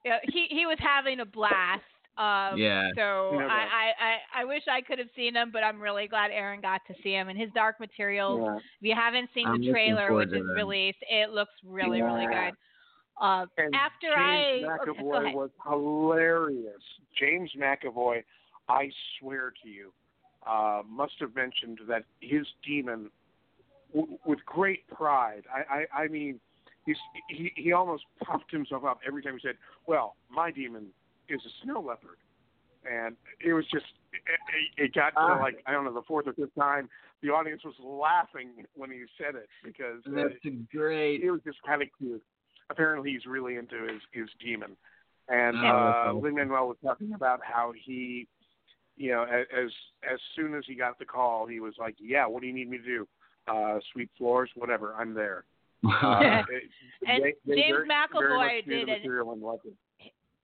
Yeah, he he was having a blast. Um, Yeah. So No doubt. I, I, I I wish I could have seen him, but I'm really glad Aaron got to see him. And his Dark Materials. Yeah. If you haven't seen I'm the trailer, which to is released, it looks really, really good. Uh, And after James I okay, go McAvoy ahead. was hilarious. James McAvoy, I swear to you, uh, must have mentioned that his demon, w- with great pride. I, I, I mean, he's, he he almost puffed himself up every time he said, "Well, my demon is a snow leopard," and it was just it, it got to Ah. like I don't know the fourth or fifth time. The audience was laughing when he said it because That's a great. it was just kind of cute. Apparently, he's really into his his demon, and Oh, uh, that's awesome. Lin Manuel was talking about how he, you know, as as soon as he got the call, he was like, "Yeah, what do you need me to do? Uh, sweep floors, whatever. I'm there." Uh, And they- they James very- very McAvoy much knew did the an- material and liked it.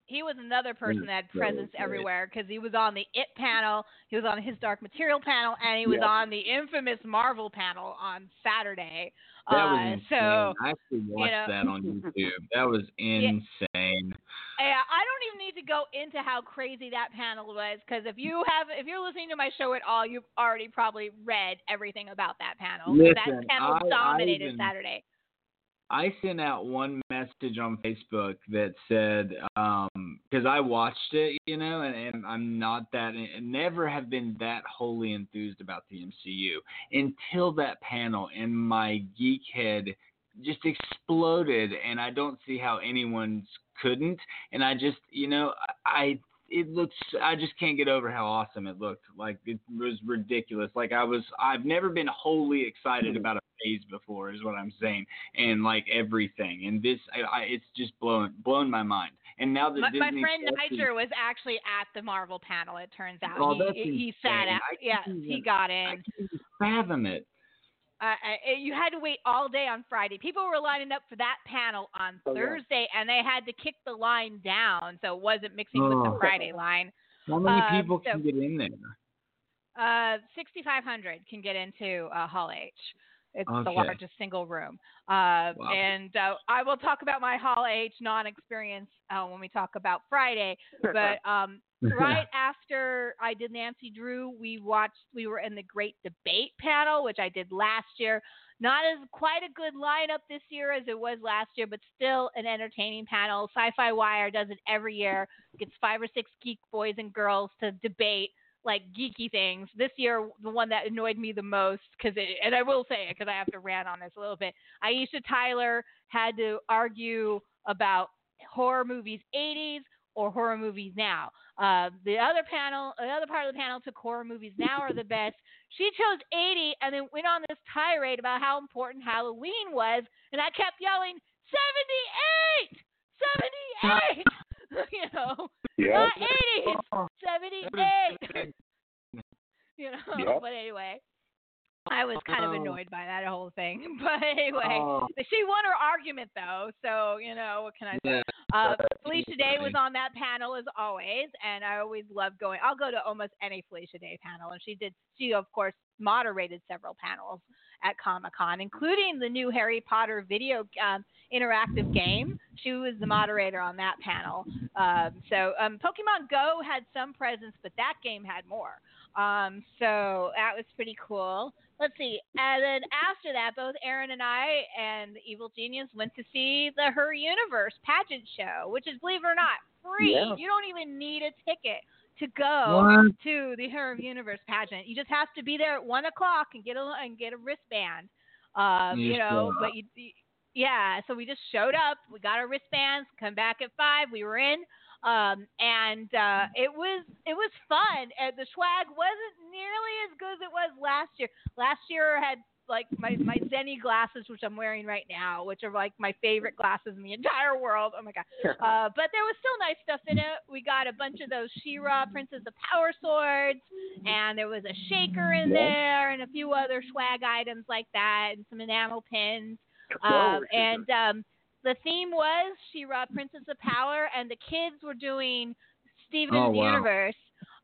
He was another person that had presence everywhere because he was on the It panel, he was on his Dark Material panel, and he was Yeah. on the infamous Marvel panel on Saturday. That uh, was insane. so I actually watched know- that on YouTube. That was insane. yeah, I don't even need to go into how crazy that panel was because if you have, if you're listening to my show at all, you've already probably read everything about that panel. Listen, that panel I- I dominated even- Saturday. I sent out one message on Facebook that said, um, because I watched it, you know, and, and I'm not that, never have been that wholly enthused about the MCU until that panel, and my geek head just exploded, and I don't see how anyone's couldn't, and I just, you know, I. It looks. I just can't get over how awesome it looked. Like it was ridiculous. Like I was. I've never been wholly excited hmm. about a phase before. Is what I'm saying and like everything. And this, I, I, it's just blown blown my mind. And now that My, my friend Niger was actually at the Marvel panel. It turns out Oh, he, that's he, sat out. I Yeah, he got I in. can't fathom it. Uh, you had to wait all day on Friday. People were lining up for that panel on Oh, yeah. Thursday, and they had to kick the line down, so it wasn't mixing with the Oh. Friday line. How many Uh, people so- can get in there? Uh, 6,500 can get into uh, Hall H. It's the largest single room. Uh, Wow. And uh, I will talk about my Hall H non-experience uh, when we talk about Friday. But um, right after I did Nancy Drew, we watched. We were in the Great Debate panel, which I did last year. Not as quite a good lineup this year as it was last year, but still an entertaining panel. Sci-Fi Wire does it every year. Gets five or six geek boys and girls to debate like geeky things. This year, the one that annoyed me the most, because and I will say it because I have to rant on this a little bit. Aisha Tyler had to argue about horror movies 80s or horror movies now. Uh, the other panel, the other part of the panel took horror movies now are the best. She chose 80 and then went on this tirade about how important Halloween was, and I kept yelling 78, 78. you know, Yeah. not 80s, 78. You know, Yep. but anyway, I was kind of Oh. annoyed by that whole thing. But anyway, Oh, she won her argument though, so you know what can I say? yeah. Uh, Felicia Day was on that panel as always, and I always love going. I'll go to almost any Felicia Day panel, and she did. She of course moderated several panels at Comic Con, including the new Harry Potter video um, interactive game. She was the moderator on that panel. Um, so um, Pokemon Go had some presence, but that game had more. Um, so that was pretty cool. Let's see. And then after that, both Aaron and I and the Evil Genius went to see the Her Universe pageant show, which is, believe it or not, free. Yeah. You don't even need a ticket to go What? to the Her Universe pageant. You just have to be there at one o'clock and get a and get a wristband. Um, You know, show but you, yeah. So we just showed up. We got our wristbands. Come back at five. We were in. Um, and uh, it was it was fun. And the swag wasn't nearly as good as it was last year. Last year had like my my Zenni glasses, which I'm wearing right now, which are like my favorite glasses in the entire world. Oh my god! Uh, but there was still nice stuff in it. We got a bunch of those She-Ra Princess of Power swords, and there was a shaker in there, and a few other swag items like that, and some enamel pins. Um, and um, the theme was She-Ra, Princess of Power, and the kids were doing Steven's Oh, wow. Universe.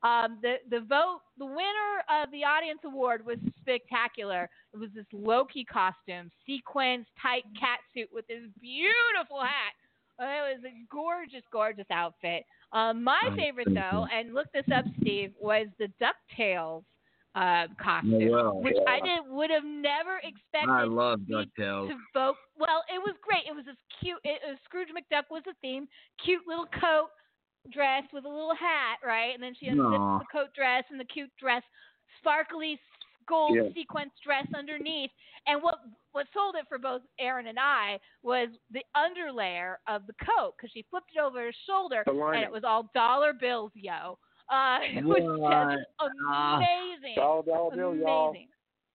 Um, the the vote, the winner of the audience award was spectacular. It was this Loki costume, sequins, tight cat suit with this beautiful hat. Uh, It was a gorgeous, gorgeous outfit. Um, my Oh, favorite though, and look this up, Steve, was the Ducktales uh, costume, wow. which I did would have never expected I love DuckTales. to vote. Well, it was great. It was this cute. It, was Scrooge McDuck was the theme. Cute little coat, dress with a little hat, right? And then she unzips the coat dress and the cute dress, sparkly gold Yeah. sequence dress underneath. And what what sold it for both Aaron and I was the underlayer of the coat because she flipped it over her shoulder and it was all dollar bills, yo. Uh, it was What? just Ah. amazing. Dollar dollar bill, y'all.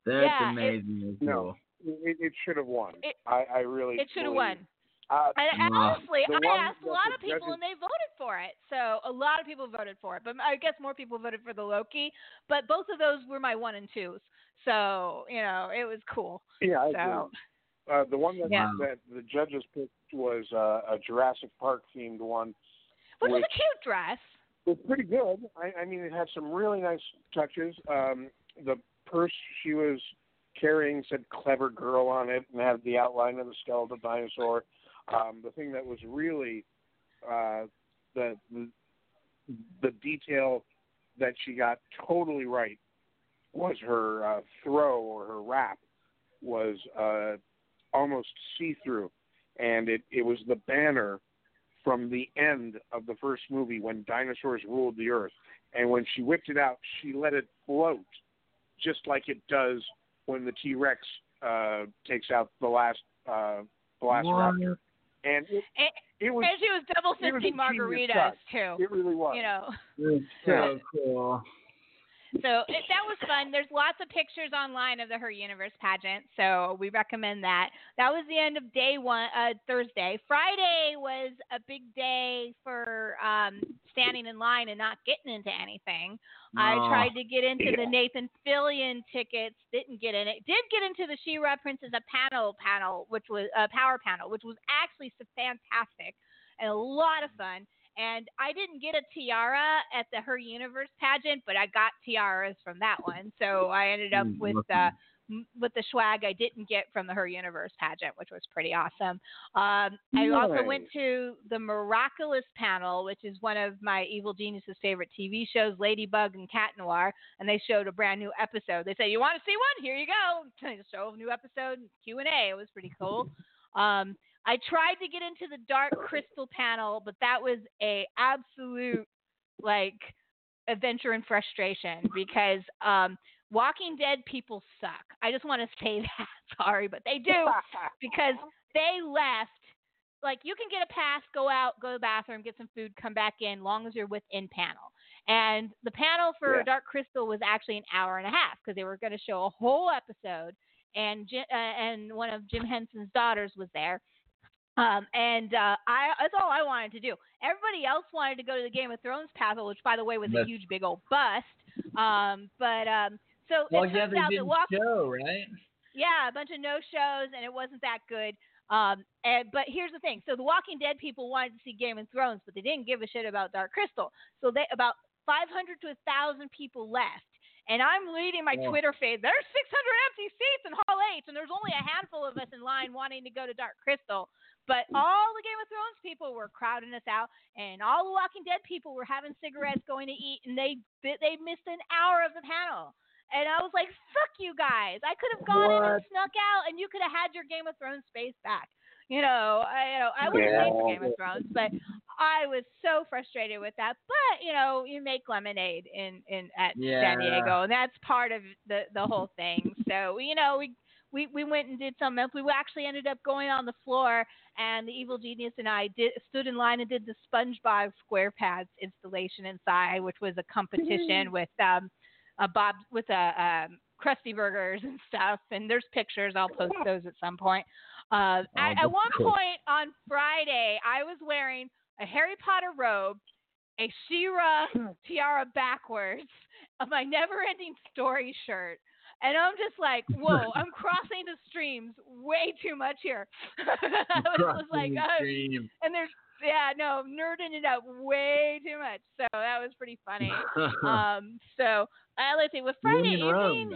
That's Yeah, it- amazing. No. It, it should have won. It- I, I really. It should have won. Uh, And, and honestly, I asked a lot of people and they voted for it. So a lot of people voted for it. But I guess more people voted for the Loki. But both of those were my one and twos. So, you know, it was cool. yeah, I So. Uh, the one that, Yeah. that the judges picked was uh, a Jurassic Park themed one. which was Which- a cute dress. Was pretty good. I, I mean, it had some really nice touches. Um, the purse she was carrying said "clever girl" on it and had the outline of the skeletal dinosaur. Um, the thing that was really uh, the, the the detail that she got totally right was her uh, throw or her wrap was uh, almost see through, and it it was the banner from the end of the first movie when dinosaurs ruled the earth. And when she whipped it out, she let it float, just like it does when the T Rex uh, takes out the last uh, Velociraptor. And it, And, it was and she was double it was a fisting genius margaritas, too. it really was. You know. It's so cool. So it, that was fun. There's lots of pictures online of the Her Universe pageant, so we recommend that. That was the end of day one, uh, Thursday. Friday was a big day for um, standing in line and not getting into anything. I tried to get into the Nathan Fillion tickets, didn't get in it. Did get into the She-Ra Princess a panel panel, which was a power panel, which was actually so fantastic and a lot of fun. And I didn't get a tiara at the Her Universe pageant, but I got tiaras from that one. So I ended up Mm, with uh, with the swag I didn't get from the Her Universe pageant, which was pretty awesome. Um, I also went to the Miraculous panel, which is one of my Evil Genius's favorite TV shows, Ladybug and Cat Noir, and they showed a brand new episode. They said, "You want to see one? Here you go." Show a new episode, Q and A. It was pretty cool. Um, I tried to get into the Dark Crystal panel, but that was a absolute like adventure and frustration because um, Walking Dead people suck. I just want to say that. Sorry, but they do because they left. Like you can get a pass, go out, go to the bathroom, get some food, come back in, long as you're within panel. And the panel for Yeah. Dark Crystal was actually an hour and a half because they were going to show a whole episode, and uh, and one of Jim Henson's daughters was there. Um, and uh, I that's all I wanted to do. Everybody else wanted to go to the Game of Thrones panel, which by the way was a huge big old bust. Um, but um, so Well, it turns they out that Walk- show, right? yeah, a bunch of no shows, and it wasn't that good. Um, and, but here's the thing: so the Walking Dead people wanted to see Game of Thrones, but they didn't give a shit about Dark Crystal. So they about 500 to 1,000 people left. And I'm reading my Yeah. Twitter feed. There's 600 empty seats in Hall H, and there's only a handful of us in line wanting to go to Dark Crystal. But all the Game of Thrones people were crowding us out, and all the Walking Dead people were having cigarettes, going to eat, and they they missed an hour of the panel. And I was like, "Fuck you guys! I could have gone in and snuck out, and you could have had your Game of Thrones space back." You know, I you know I would have Yeah. for Game of Thrones, but I was so frustrated with that. But you know, you make lemonade in in at San Diego, and that's part of the the whole thing. So you know, we we we went and did something else. We actually ended up going on the floor, and the evil genius and I did stood in line and did the SpongeBob SquarePants installation inside, which was a competition with um a Bob with a um, Krusty Burgers and stuff. And there's pictures. I'll post those at some point. Uh, at, at one point on Friday, I was wearing a Harry Potter robe, a She-Ra tiara backwards, of my never-ending story shirt. And I'm just like, whoa, I'm crossing the streams way too much here. I was just like, uh, Dream. and there's, yeah, no, nerding it up way too much. So that was pretty funny. um, so uh, let's see, with Friday evening,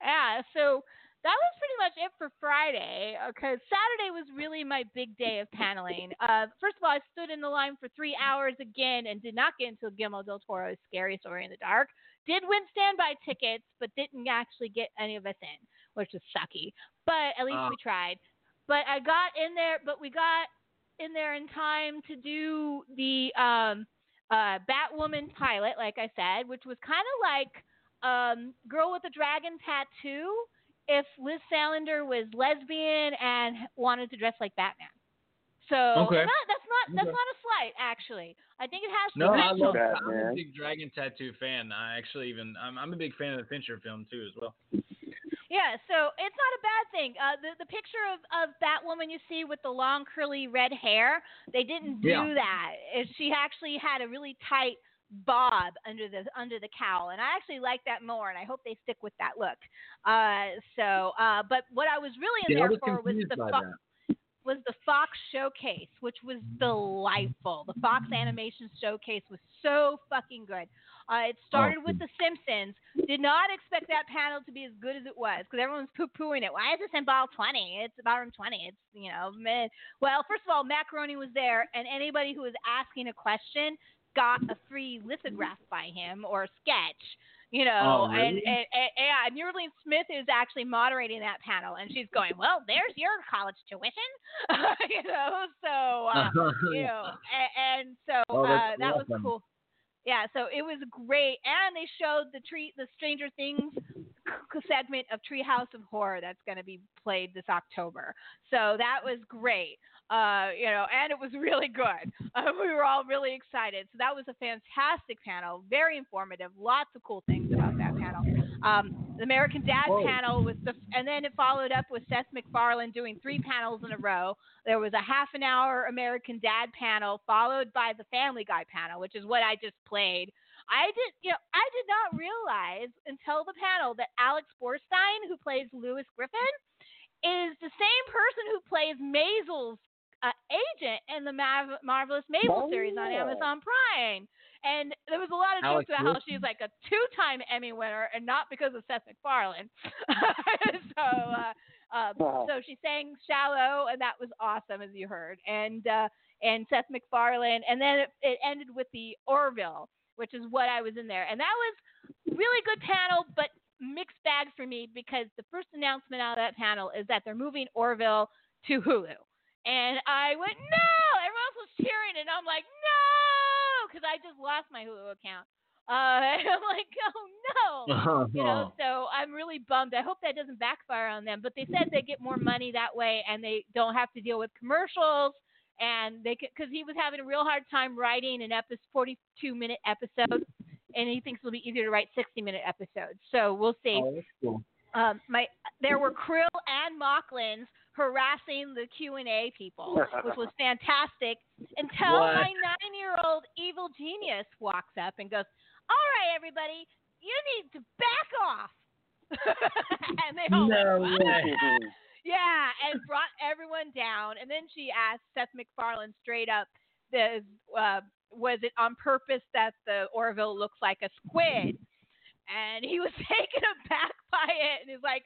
yeah, so that was pretty much it for Friday because Saturday was really my big day of paneling. Uh, first of all, I stood in the line for three hours again and did not get into Guillermo del Toro's Scary Story in the Dark. Did win standby tickets, but didn't actually get any of us in, which is sucky. But at least Ah. we tried. But I got in there, but we got in there in time to do the um, uh, Batwoman pilot, like I said, which was kind of like um, Girl with the Dragon Tattoo if Liz Salander was lesbian and wanted to dress like Batman. So Okay. not, that's not that's Okay. not a slight actually. I think it has No, I potential. love. I'm a big Dragon Tattoo fan. I actually even I'm, I'm a big fan of the Fincher film too as well. Yeah, so it's not a bad thing. Uh, the the picture of of Batwoman you see with the long curly red hair, they didn't do Yeah. that. It, she actually had a really tight bob under the under the cowl, and I actually like that more, and I hope they stick with that look. Uh, so, uh, but what I was really in Yeah, I there was for was confused the by fo- that. Was the Fox Showcase, which was delightful. The Fox Animation Showcase was so fucking good. Uh, it started with The Simpsons. Did not expect that panel to be as good as it was because everyone's poo pooing it. Why is this in ball 20? It's ballroom 20. It's, you know, meh. well, first of all, Macaroni was there, and anybody who was asking a question got a free lithograph by him or a sketch. You know, Oh, and, really? and, and yeah, and Nerlene Smith is actually moderating that panel, and she's going, "Well, there's your college tuition," you know. So, uh, you know, and, and so Oh, uh, that was cool. Yeah, so it was great, and they showed the tree, the Stranger Things segment of Treehouse of Horror that's going to be played this October. So that was great, uh, you know, and it was really good. Uh, we were all really excited. So that was a fantastic panel, very informative, lots of cool things about that panel. Um, the American Dad Whoa. panel was the, and then it followed up with Seth MacFarlane doing three panels in a row. There was a half an hour American Dad panel followed by the Family Guy panel, which is what I just played. I did, you know, I did not realize until the panel that Alex Borstein, who plays Lois Griffin, is the same person who plays Maisel's uh, agent in the Marvelous Mabel series on Oh. Amazon Prime. And there was a lot of jokes about how Wilson? she's like a two-time Emmy winner, and not because of Seth MacFarlane. so, uh, uh, Wow. so she sang "Shallow," and that was awesome, as you heard. And uh, and Seth MacFarlane, and then it, it ended with the Orville, which is what I was in there, and that was really good panel, but mixed bag for me because the first announcement out of that panel is that they're moving Orville to Hulu. And I went, no! Everyone else was cheering, and I'm like, no! Because I just lost my Hulu account. Uh, and I'm like, oh no! You know, so I'm really bummed. I hope that doesn't backfire on them. But they said they get more money that way, and they don't have to deal with commercials. And they because he was having a real hard time writing an episode, 42 minute episode, and he thinks it'll be easier to write 60 minute episodes. So we'll see Oh, cool. um, my there were Krill and Moclans harassing the Q and A people, which was fantastic. Until What? my nine-year-old evil genius walks up and goes, "All right, everybody, you need to back off." and they all No went, way. Yeah, and brought everyone down. And then she asked Seth MacFarlane straight up, "The uh, was it on purpose that the Orville looks like a squid?" And he was taken aback by it, and he's like,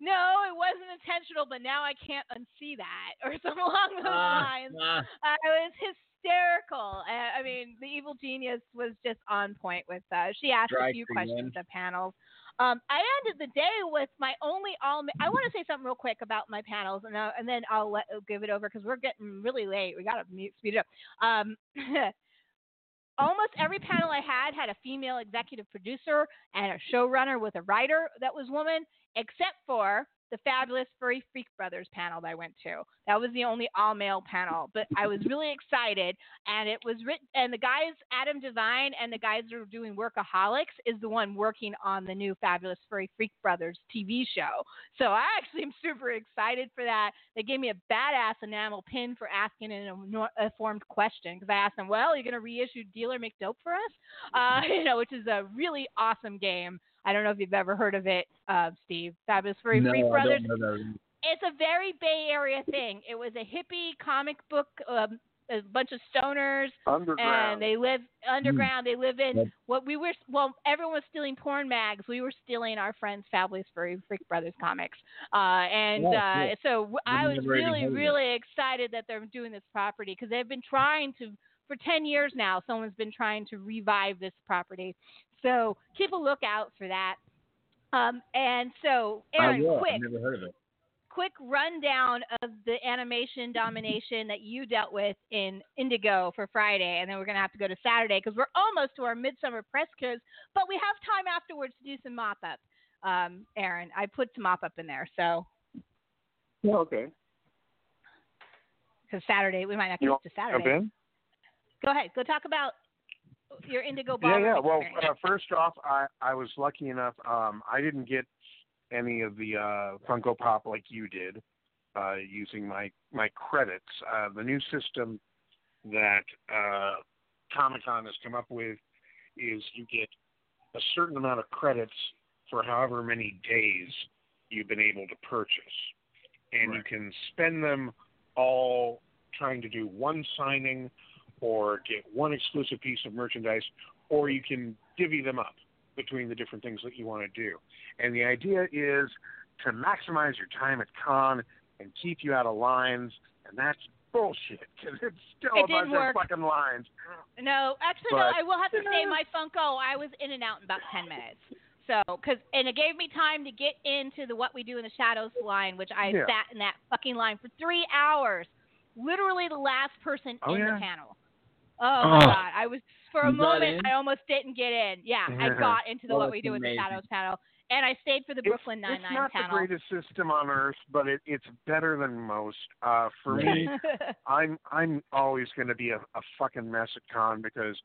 no, it wasn't intentional, but now I can't unsee that or something along those Ah, lines. ah. I was hysterical. Uh, I mean, the evil genius was just on point with uh She asked Strike a few questions at panels. Um, I ended the day with my only all. I want to say something real quick about my panels, and uh, and then I'll let give it over because we're getting really late. We gotta mute, speed it up. Um, almost every panel I had had a female executive producer and a showrunner with a writer that was woman, except for the fabulous Furry Freak Brothers panel that I went to. That was the only all male panel, but I was really excited. And it was written, and the guys, Adam Devine and the guys that are doing Workaholics, is the one working on the new fabulous Furry Freak Brothers TV show. So I actually am super excited for that. They gave me a badass enamel pin for asking an informed question because I asked them, "Well, you're going to reissue Dealer McDope for us?" Uh, you know, which is a really awesome game. I don't know if you've ever heard of it, uh, Steve. Fabulous Furry no, Freak I Brothers don't know that. it's a very Bay Area thing. It was a hippie comic book, um, a bunch of stoners, Underground. and they live underground. They live in Yep. what we were. Well, everyone was stealing porn mags. We were stealing our friends' Fabulous Furry Freak Brothers comics. Uh, and uh, cool. so w- I was never even really, heard really excited that they're doing this property because they've been trying to for 10 years now. Someone's been trying to revive this property. So keep a lookout for that. Um, and so, Aaron, quick, I've never heard of it. quick rundown of the animation domination that you dealt with in Indigo for Friday, and then we're going to have to go to Saturday because we're almost to our midsummer press quiz, but we have time afterwards to do some mop up. Um, Aaron, I put some mop up in there, so Yeah, okay. because Saturday we might not get You to Jump Saturday. in? Go ahead, go talk about your Indigo Yeah, ballroom yeah. Well, uh, first off, I I was lucky enough. Um, I didn't get any of the uh, Funko Pop like you did, uh, using my my credits. Uh, the new system that uh, Comic Con has come up with is you get a certain amount of credits for however many days you've been able to purchase, and you can spend them all trying to do one signing or get one exclusive piece of merchandise, or you can divvy them up between the different things that you want to do. And the idea is to maximize your time at con and keep you out of lines, and that's bullshit because it's still It a bunch work. of fucking lines. No, actually, no. I will have to say my Funko. I was in and out in about ten minutes. So, cause and it gave me time to get into the what we do in the shadows line, which I Yeah. sat in that fucking line for three hours, literally the last person Oh, in yeah? the panel. Oh my Oh. god! I was for a moment. I almost didn't get in. Yeah, I got into the Oh, what we do in the shadows panel, and I stayed for the Brooklyn Nine Nine panel. It's not the greatest system on earth, but it, it's better than most. Uh, for me, I'm I'm always going to be a, a fucking mess at con because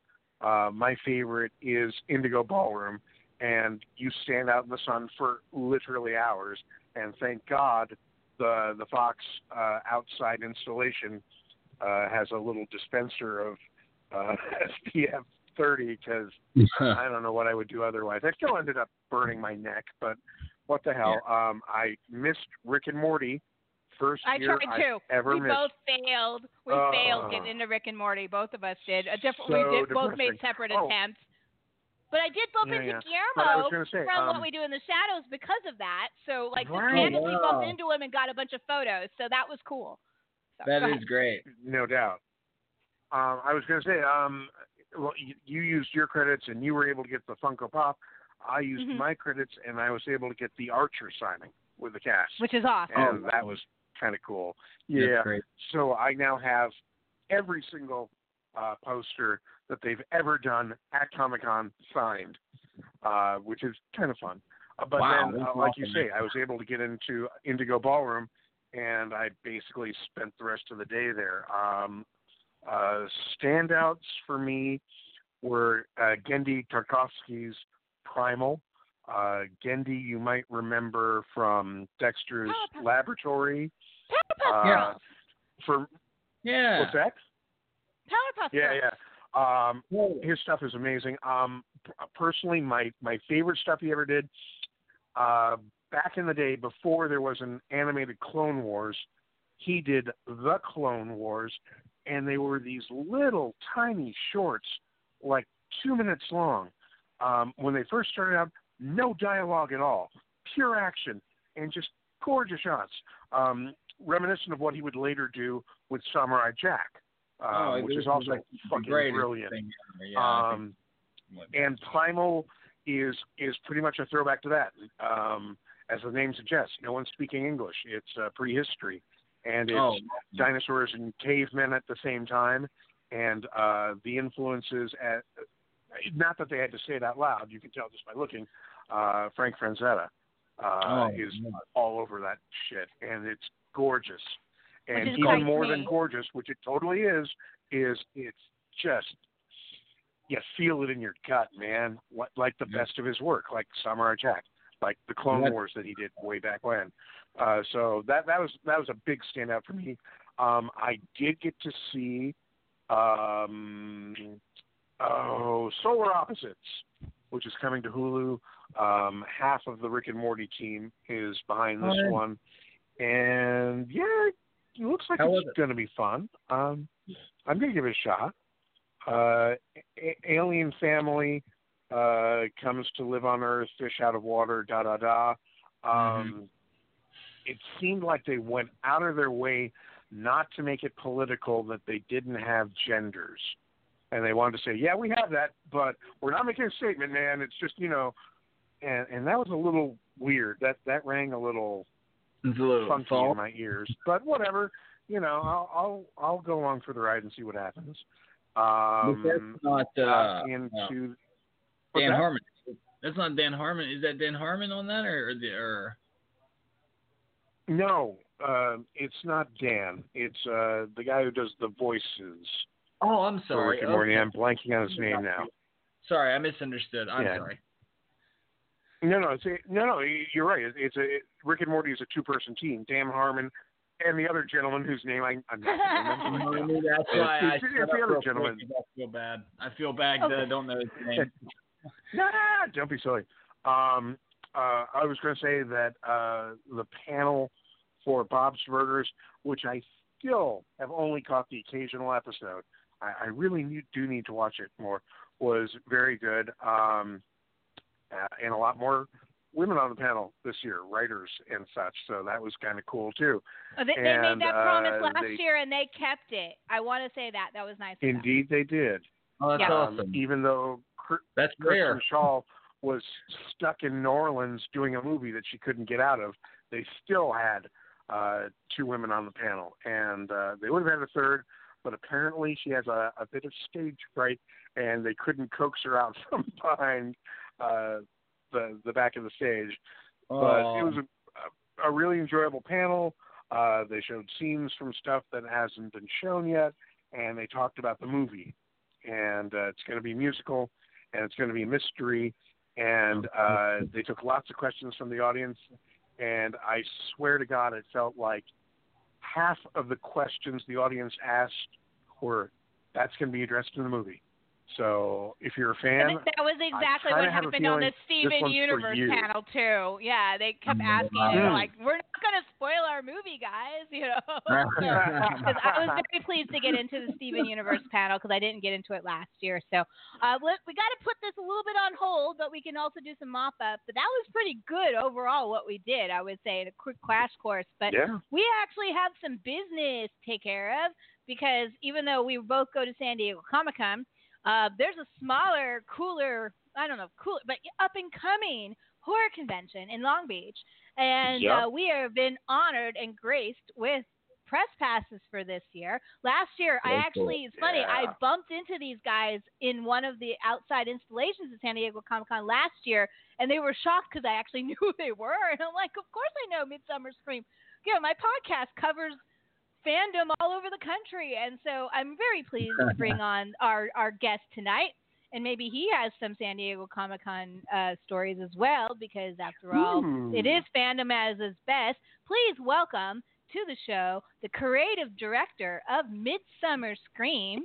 uh, my favorite is Indigo Ballroom, and you stand out in the sun for literally hours. And thank God, the the Fox uh, outside installation uh, has a little dispenser of uh, SPF 30 because I don't know what I would do otherwise. I still ended up burning my neck, but what the hell? Um, I missed Rick and Morty. First I year tried I to. ever we missed. both failed. We Oh. failed getting into Rick and Morty. Both of us did. A different. So we did both made separate Oh. attempts. But I did bump Yeah, into yeah. But I was Guillermo say, from um, what we do in the shadows because of that. So like just Right. randomly bumped into him and got a bunch of photos. So that was cool. So, That go is ahead. great. No doubt. Um, I was going to say, um, well, you, you used your credits and you were able to get the Funko Pop. I used Mhm. my credits and I was able to get the Archer signing with the cast, which is awesome. and that was kind of cool. Yeah. great. So I now have every single uh, poster that they've ever done at Comic Con signed, uh, which is kind of fun. Uh, but Wow, then, uh, that's like you say, I was able to get into Indigo Ballroom, and I basically spent the rest of the day there. Um, uh, standouts for me were uh, Genndy Tartakovsky's Primal. Uh, Genndy, you might remember from Dexter's Powerpuff. Laboratory. Powerpuff uh, Girls. For Yeah. what's that? Powerpuff Yeah, Girls. yeah. Um, his stuff is amazing. Um, personally, my my favorite stuff he ever did, uh, back in the day before there was an animated Clone Wars, he did the Clone Wars, and they were these little tiny shorts, like two minutes long. Um, when they first started out, no dialogue at all, pure action, and just gorgeous shots, um, reminiscent of what he would later do with Samurai Jack, uh, Oh, which is also fucking brilliant. Yeah, um, and Primal is is pretty much a throwback to that. Um, as the name suggests, no one's speaking English. It's uh, prehistory, and it's oh, dinosaurs and cavemen at the same time, and uh, the influences at not that they had to say it out loud. You can tell just by looking. Uh, Frank Frazetta uh, Oh, is yeah. all over that shit, and it's gorgeous. And even more than gorgeous, which it totally is, is it's just you feel it in your gut, man. What like the Yeah. best of his work, like Samurai Jack, like the Clone Yeah. Wars that he did way back when. Uh, so that that was that was a big standout for me. Um, I did get to see um, oh Solar Opposites, which is coming to Hulu. Um, half of the Rick and Morty team is behind this yeah. one, and yeah, it looks like How it's it? going to be fun. Um, I'm going to give it a shot. Uh, a- alien family uh, comes to live on Earth, fish out of water, da da da. Um, It seemed like they went out of their way not to make it political that they didn't have genders. And they wanted to say, yeah, we have that, but we're not making a statement, man. It's just, you know, and and that was a little weird. That that rang a little It's a little funky in my ears. But whatever, you know, I'll I'll I'll go along for the ride and see what happens. But Um, that's not uh, into Dan? Harmon. That's not Dan Harmon. Is that Dan Harmon on that, or or, the, or No, uh, it's not Dan. It's uh, the guy who does the voices Oh, I'm sorry. Rick and Morty. Okay. I'm blanking on his name now. Sorry, I misunderstood. I'm Yeah. sorry. No, no, it's a, no, no. You're right. It- It's a it, Rick and Morty is a two-person team. Dan Harmon and the other gentleman whose name I, I'm not going to remember right. That's why I It's the- it's the other quick I feel bad. I feel bad that I don't know his name. Nah, don't be silly. Um, uh, I was going to say that uh, the panel for Bob's Burgers, which I still have only caught the occasional episode, I, I really need, do need to watch it more, was very good. Um, uh, and a lot more women on the panel this year, writers and such. So that was kind of cool too. Oh, they, they made And, that promise uh, last they- year and they kept it. I want to say that. That was nice. Indeed, they did. Oh, that's Yeah. awesome. Um, even though Cr- That's Kristen rare. Schaal was stuck in New Orleans doing a movie that she couldn't get out of, they still had uh, two women on the panel, and uh, they would have had a third, but apparently she has a, a bit of stage fright, and they couldn't coax her out from behind uh, the the back of the stage. But it was a, a really enjoyable panel. Uh, they showed scenes from stuff that hasn't been shown yet, and they talked about the movie. And uh, it's going to be musical, and it's going to be a mystery. And uh, they took lots of questions from the audience, and I swear to God, it felt like half of the questions the audience asked were that's going to be addressed in the movie. So if you're a fan, think that was exactly what happened on the Steven Universe panel too. Yeah, they kept Mm, asking, wow. and they're Mm. like, "We're not going to spoil our movie, guys," you know. Because I was very pleased to get into the Steven Universe panel because I didn't get into it last year. So uh, we, we got to put this a little bit on hold, but we can also do some mop up. But that was pretty good overall what we did. I would say in a quick crash course. But yeah. we actually have some business to take care of because even though we both go to San Diego Comic Con, uh, there's a smaller, cooler, I don't know, cool, but up and coming horror convention in Long Beach. And Yeah. uh, we have been honored and graced with press passes for this year. Last year, I actually, it's funny, I bumped into these guys in one of the outside installations at San Diego Comic Con last year, and they were shocked because I actually knew who they were. And I'm like, of course I know Midsummer Scream. Yeah, my podcast covers fandom all over the country, and so I'm very pleased to bring on our our guest tonight. And maybe he has some San Diego Comic Con uh, stories as well, because after all, Ooh. it is fandom as is best. Please welcome to the show the creative director of Midsummer Scream,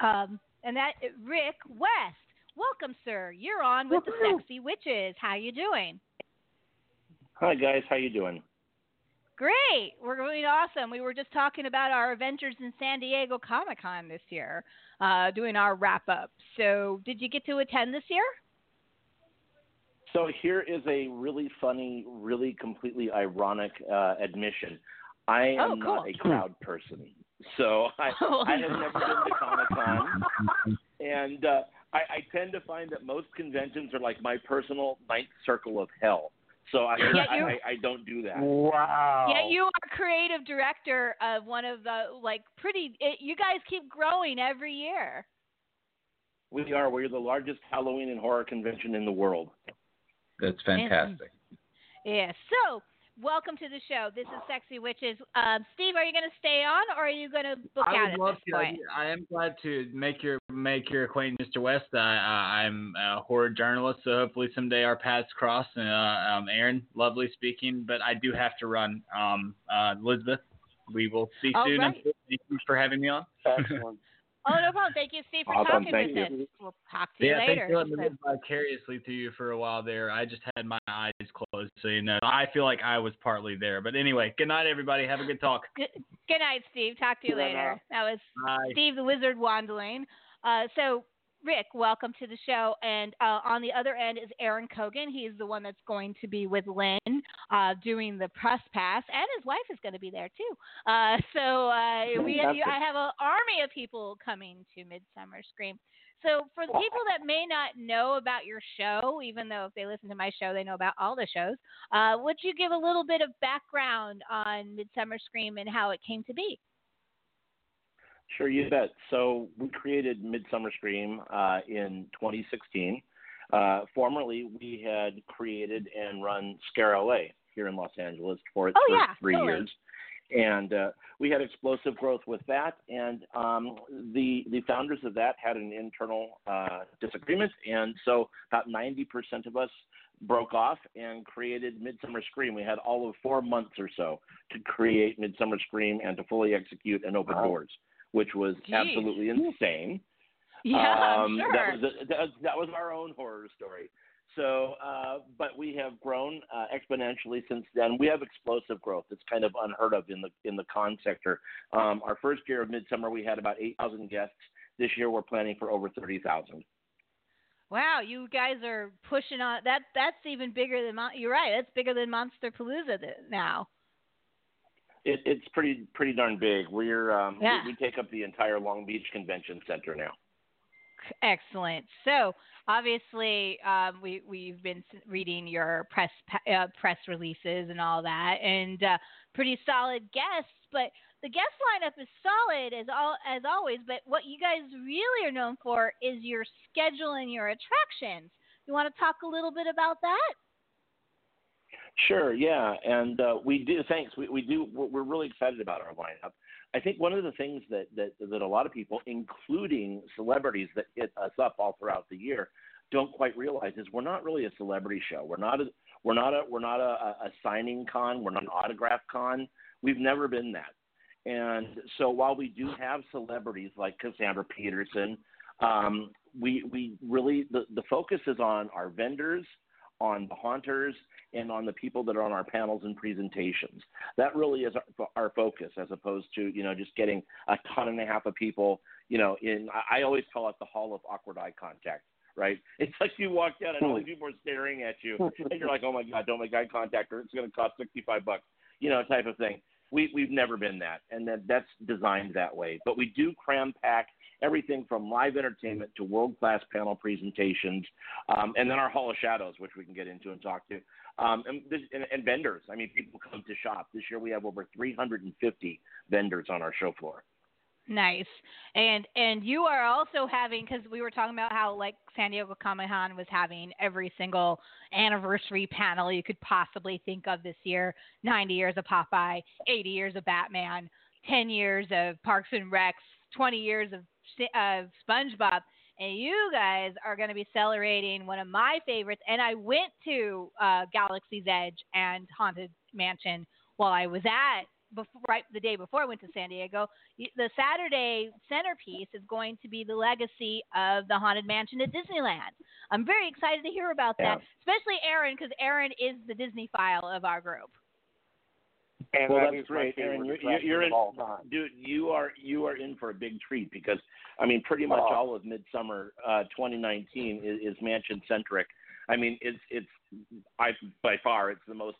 um, and that Rick West. Welcome, sir. You're on with the Sexy Witches. How you doing? Hi guys, how you doing? Great. We're doing awesome. We were just talking about our adventures in San Diego Comic Con this year, uh, doing our wrap up. So, did you get to attend this year? So here is a really funny, really completely ironic uh, admission. I am Oh, cool. not a crowd person, so I, Oh, I have no. never been to Comic Con, and uh, I, I tend to find that most conventions are like my personal ninth circle of hell. So I, I, you're- I, I don't do that. Wow. Yeah, you are creative director of one of the like pretty. It, you guys keep growing every year. We are. We're the largest Halloween and horror convention in the world. That's fantastic. Yeah. So, welcome to the show. This is Sexy Witches. Um, Steve, are you going to stay on, or are you going to book I out would at love this to. point? I am glad to make your make your acquaintance, Mr. West. I, uh, I'm a horror journalist, so hopefully someday our paths cross. Uh, um, Aaron, lovely speaking, but I do have to run. Um, uh, Elizabeth, we will see All soon. right. Thank you for having me on. Excellent. Oh, no problem. Thank you, Steve, for Awesome. talking Thank with you. us. We'll talk to you later. yeah, later. thanks for letting me live vicariously through you for a while there. I just had my eyes closed, so you know, I feel like I was partly there. But anyway, good night, everybody. Have a good talk. Good, good night, Steve. Talk to you Good night, later. That was Bye. Steve the Wizard Wandling. Uh, so, Rick, welcome to the show. And uh, on the other end is Aaron Cogan. He's the one that's going to be with Lynn uh, doing the press pass, and his wife is going to be there too. Uh, so uh, we, Fantastic. I have an army of people coming to Midsummer Scream. So for the people that may not know about your show, even though if they listen to my show, they know about all the shows, uh, would you give a little bit of background on Midsummer Scream and how it came to be? Sure, you bet. So we created Midsummer Scream uh, in 2016. Uh, formerly, we had created and run Scare LA here in Los Angeles for its Oh, first yeah, three totally. years, and uh, we had explosive growth with that. And um, the the founders of that had an internal uh, disagreement, and so about 90% of us broke off and created Midsummer Scream. We had all of four months or so to create Midsummer Scream and to fully execute and open Wow. doors which was Jeez. absolutely insane. Yeah, Um, sure. That was, a, that, was, that was our own horror story. So, uh, but we have grown uh, exponentially since then. We have explosive growth. It's kind of unheard of in the in the con sector. Um, our first year of Midsummer, we had about eight thousand guests. This year, we're planning for over thirty thousand. Wow, you guys are pushing on that. That's even bigger than Mon- you're right. That's bigger than Monsterpalooza now. It, it's pretty pretty darn big. We're um, Yeah. we, we take up the entire Long Beach Convention Center now. Excellent. So obviously, um, we we've been reading your press uh, press releases and all that, and uh, pretty solid guests. But the guest lineup is solid as all as always. But what you guys really are known for is your schedule and your attractions. You want to talk a little bit about that? Sure, yeah, and uh, we do. Thanks. We, we do. We're, we're really excited about our lineup. I think one of the things that, that that a lot of people, including celebrities that hit us up all throughout the year, don't quite realize is we're not really a celebrity show. We're not a we're not a we're not a, a signing con. We're not an autograph con. We've never been that. And so while we do have celebrities like Cassandra Peterson, um, we we really the, the focus is on our vendors, on the haunters, and on the people that are on our panels and presentations. That really is our, our focus, as opposed to you know just getting a ton and a half of people. You know, in I always call it the hall of awkward eye contact. Right? It's like you walk down and all these people are staring at you, and you're like, "Oh my God, don't make eye contact, or it's going to cost sixty-five bucks." You know, type of thing. We we've never been that, and that that's designed that way. But we do cram pack everything from live entertainment to world class panel presentations, um, and then our Hall of Shadows, which we can get into and talk to, um, and, this, and, and vendors. I mean, people come to shop. This year we have over 350 vendors on our show floor. Nice. And and you are also having because we were talking about how like San Diego Comic Con was having every single anniversary panel you could possibly think of this year. Ninety years of Popeye, eighty years of Batman, ten years of Parks and Recs, twenty years of of SpongeBob. And you guys are going to be celebrating one of my favorites. And I went to uh, Galaxy's Edge and Haunted Mansion while I was at before, right the day before I went to San Diego. The Saturday centerpiece is going to be the legacy of the Haunted Mansion at Disneyland. I'm very excited to hear about that, especially Aaron, because Aaron is the Disneyphile of our group. And well, that that's great, favorite Aaron. You're, you're in, dude. You are you are in for a big treat because I mean, pretty much Oh. all of Midsummer uh, 2019 is, is mansion centric. I mean, it's it's I by far it's the most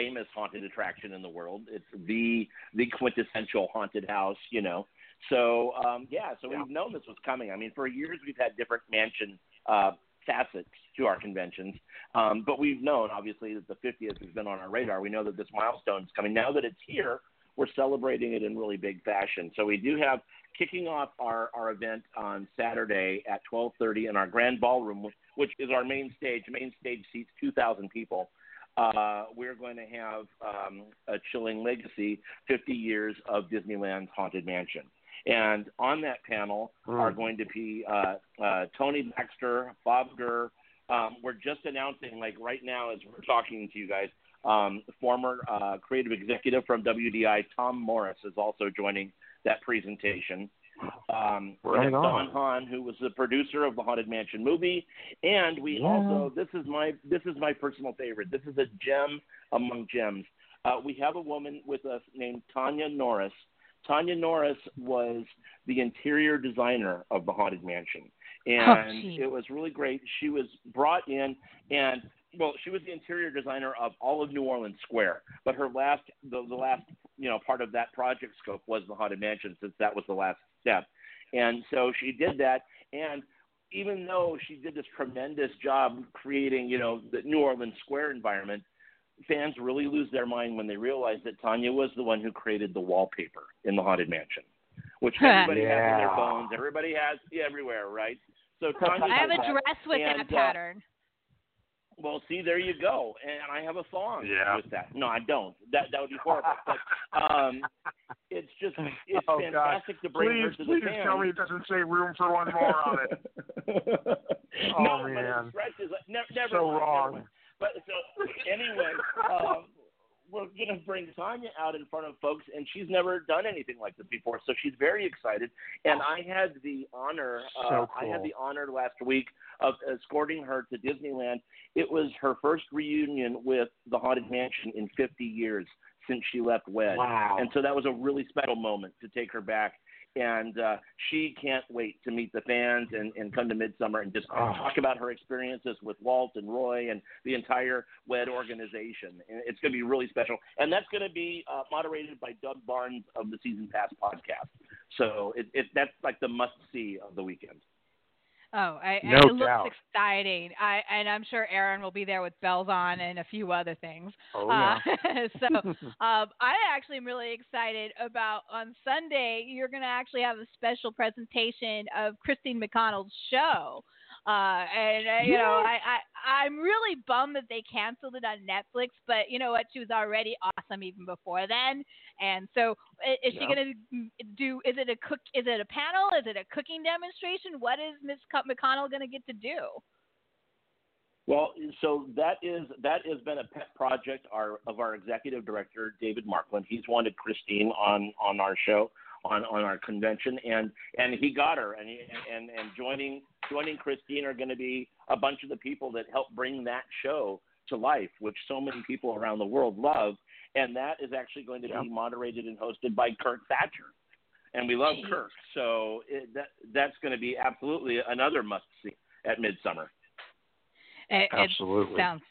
famous haunted attraction in the world. It's the the quintessential haunted house, you know. So um, yeah, so Yeah. we've known this was coming. I mean, for years we've had different mansion uh, facets to our conventions, um, but we've known obviously that the 50th has been on our radar. We know that this milestone is coming. Now that it's here, we're celebrating it in really big fashion. So we do have kicking off our, our event on Saturday at 12:30 in our grand ballroom, which, which is our main stage. Main stage seats 2,000 people. Uh, we're going to have um, a chilling legacy: 50 years of Disneyland's Haunted Mansion. And on that panel Mm. are going to be uh, uh, Tony Baxter, Bob Gurr. Um, we're just announcing, like right now, as we're talking to you guys, um, former uh, creative executive from WDI, Tom Morris, is also joining that presentation. Um, Right. Don Hahn, who was the producer of the Haunted Mansion movie, and we Yeah. also this is my this is my personal favorite. This is a gem among gems. Uh, we have a woman with us named Tanya Norris. Tanya Norris was the interior designer of the Haunted Mansion, and geez. it was really great. She was brought in, and well, she was the interior designer of all of New Orleans Square. But her last, the, the last, you know, part of that project scope was the Haunted Mansion, since that was the last step. And so she did that, and even though she did this tremendous job creating, you know, the New Orleans Square environment, fans really lose their mind when they realize that Tanya was the one who created the wallpaper in the Haunted Mansion, which everybody has in their phones, everybody has everywhere, right? So Tanya I have a dress with and, that uh, pattern. Well, see, there you go, and I have a song Yeah. with that. No, I don't. That that would be horrible. But um, it's just it's Oh, fantastic to bring please, her to the please tell me it doesn't say room for one more on it. no, Oh, but man. it stretches. Never, never so mind, never wrong. mind. But so anyway, um, we're gonna bring Tanya out in front of folks, and she's never done anything like this before, so she's very excited. And I had the honor, uh, So I had the honor last week of escorting her to Disneyland. It was her first reunion with the Haunted Mansion in 50 years since she left WED. Wow. And so that was a really special moment to take her back. And uh, she can't wait to meet the fans and, and come to Midsummer and just Oh. talk about her experiences with Walt and Roy and the entire WED organization. And it's going to be really special. And that's going to be uh, moderated by Doug Barnes of the Season Pass podcast. So it, it, that's like the must see of the weekend. Oh, I, No it looks exciting. I and I'm sure Aaron will be there with bells on and a few other things. Oh, yeah. Uh, so um, I actually am really excited about on Sunday. You're going to actually have a special presentation of Christine McConnell's show. Uh, and uh, you know, I, I I'm really bummed that they canceled it on Netflix. But you know what? She was already awesome even before then. And so, is she Yeah. going to do? Is it a cook? Is it a panel? Is it a cooking demonstration? What is Miss McConnell going to get to do? Well, so that is that has been a pet project our, of our executive director David Markland. He's wanted Christine on on our show on on our convention, and and he got her, and he, and and joining joining Christine are going to be a bunch of the people that help bring that show to life, which so many people around the world love, and that is actually going to Yeah. be moderated and hosted by Kirk Thatcher, and we love Jeez. Kirk, so it, that that's going to be absolutely another must see at Midsummer. It, it Absolutely. sounds.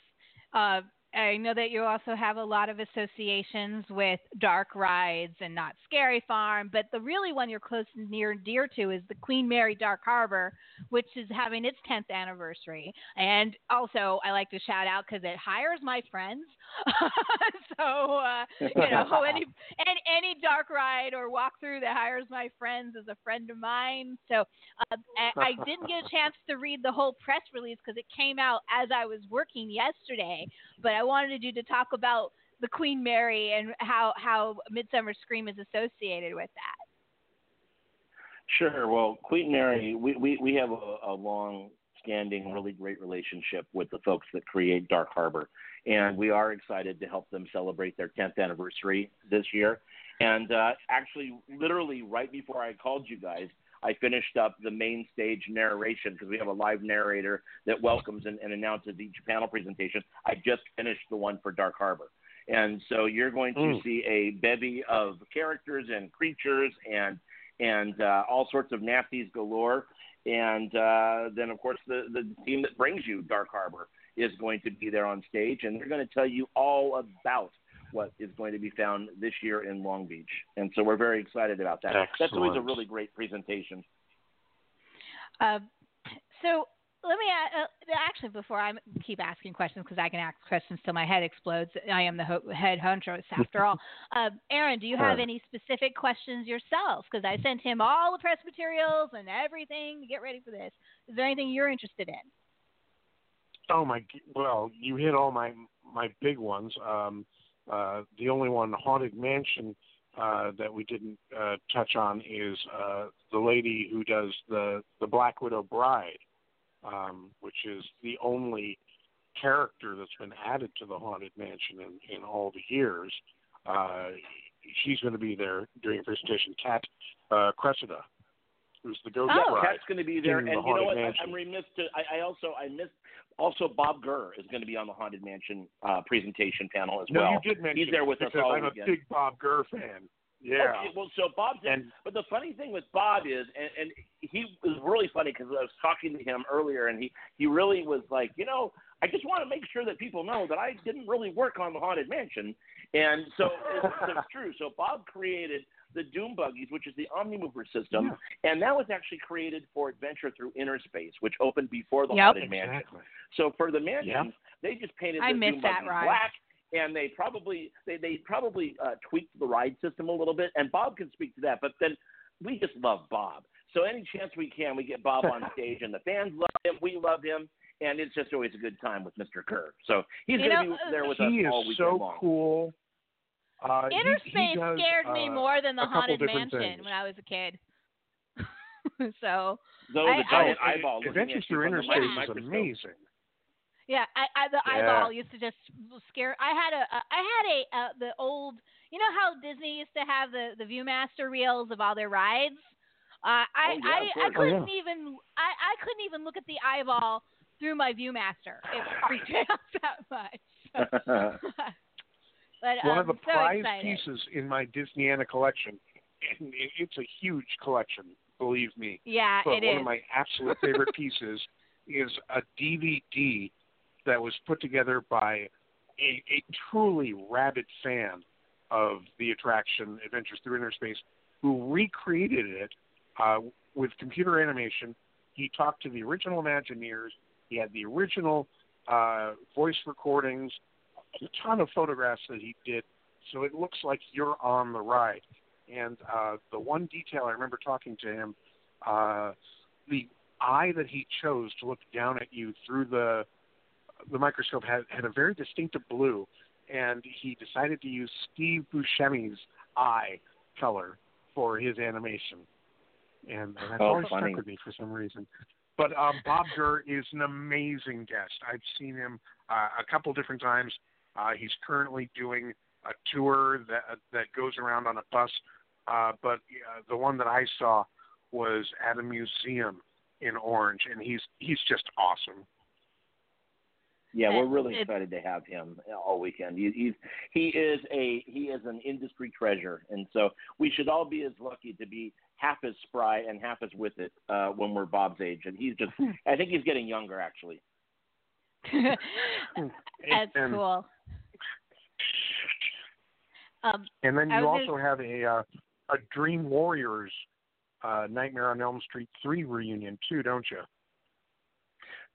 Uh, I know that you also have a lot of associations with dark rides and Knott's Scary Farm, but the really one you're close and near and dear to is the Queen Mary Dark Harbor, which is having its 10th anniversary. And also, I like to shout out because it hires my friends. so, uh, you know, any, any any dark ride or walk through that hires my friends is a friend of mine. So, uh, I, I didn't get a chance to read the whole press release because it came out as I was working yesterday. But I wanted you to talk about the Queen Mary and how how Midsummer Scream is associated with that. Sure. Well, Queen Mary, we, we, we have a, a long standing, really great relationship with the folks that create Dark Harbor. And we are excited to help them celebrate their 10th anniversary this year. And uh, actually, literally right before I called you guys, I finished up the main stage narration because we have a live narrator that welcomes and, and announces each panel presentation. I just finished the one for Dark Harbor. And so you're going to Mm. see a bevy of characters and creatures and and uh, all sorts of nasties galore. And uh, then, of course, the, the team that brings you Dark Harbor is going to be there on stage, and they're going to tell you all about what is going to be found this year in Long Beach. And so we're very excited about that. That's always a really great presentation. Uh, so let me uh, uh, actually before I keep asking questions because I can ask questions till my head explodes. I am the ho- head hauntress after all. Uh, Aaron, do you have any specific questions yourself? Because I sent him all the press materials and everything to get ready for this. Is there anything you're interested in? Oh my! Well, you hit all my my big ones. Um, uh, the only one, haunted mansion, uh, that we didn't uh, touch on is uh, the lady who does the the Black Widow Bride, um, which is the only character that's been added to the haunted mansion in, in all the years. Uh, she's going to be there during a presentation. Kat uh, Cressida, who's the ghost Oh. bride. Kat's going to be there, and the you know what? Mansion. I'm remiss to. I, I also I missed. Also, Bob Gurr is going to be on the Haunted Mansion uh, presentation panel as no, well. you did mention He's there with us all I'm weekend. a big Bob Gurr fan. Yeah. Okay, well, so Bob's And But the funny thing with Bob is, and, and he was really funny because I was talking to him earlier, and he he really was like, you know, I just want to make sure that people know that I didn't really work on the haunted mansion, and so it's, it's true. So Bob created the Doom Buggies, which is the Omnimover system, and that was actually created for Adventure Through Inner Space, which opened before the Yep. Haunted Mansion. exactly. So for the mansion, Yeah. they just painted the missed Doom that Buggies ride. black, and they probably they they probably uh, tweaked the ride system a little bit. And Bob can speak to that. But then we just love Bob. So any chance we can, we get Bob on stage, and the fans love him. We love him. And it's just always a good time with Mr. Gurr. So he's You going to know, be there with us all weekend so long. cool. Uh, Inner he, he does, scared me uh, more than the Haunted Mansion things. when I was a kid. so Though I- the I- giant eyeball. Adventures Through from Inner the Space is amazing. yeah, I, I the Yeah. eyeball used to just scare. I had a, a I had a uh, the old. You know how Disney used to have the the ViewMaster reels of all their rides. Uh, I, Oh, yeah, I of I course. Oh, yeah. couldn't even I, I couldn't even look at the eyeball through my ViewMaster. It freaked me out that much. but One um, of the so prized excited. pieces in my Disneyana collection, and it's a huge collection, believe me. Yeah, But it one is. of my absolute favorite pieces is a DVD that was put together by a, a truly rabid fan of the attraction Adventures Through Inner Space, who recreated it uh, with computer animation. He talked to the original Imagineers. He had the original uh, voice recordings, a ton of photographs that he did, so it looks like you're on the ride. And uh, the one detail I remember talking to him, uh, the eye that he chose to look down at you through the the microscope had, had a very distinctive blue, and he decided to use Steve Buscemi's eye color for his animation, and, and that's Oh, always funny. stuck with me for some reason. But um, Bob Gurr is an amazing guest. I've seen him uh, a couple different times. Uh, he's currently doing a tour that that goes around on a bus, uh, but uh, the one that I saw was at a museum in Orange, and he's he's just awesome. Yeah, we're really excited to have him all weekend. He, he's he is a he is an industry treasure, and so we should all be as lucky to be half as spry and half as with it uh, when we're Bob's age. And he's just I think he's getting younger actually. That's and, cool. Um, And then you also gonna- have a uh, a Dream Warriors uh, Nightmare on Elm Street three reunion too, don't you?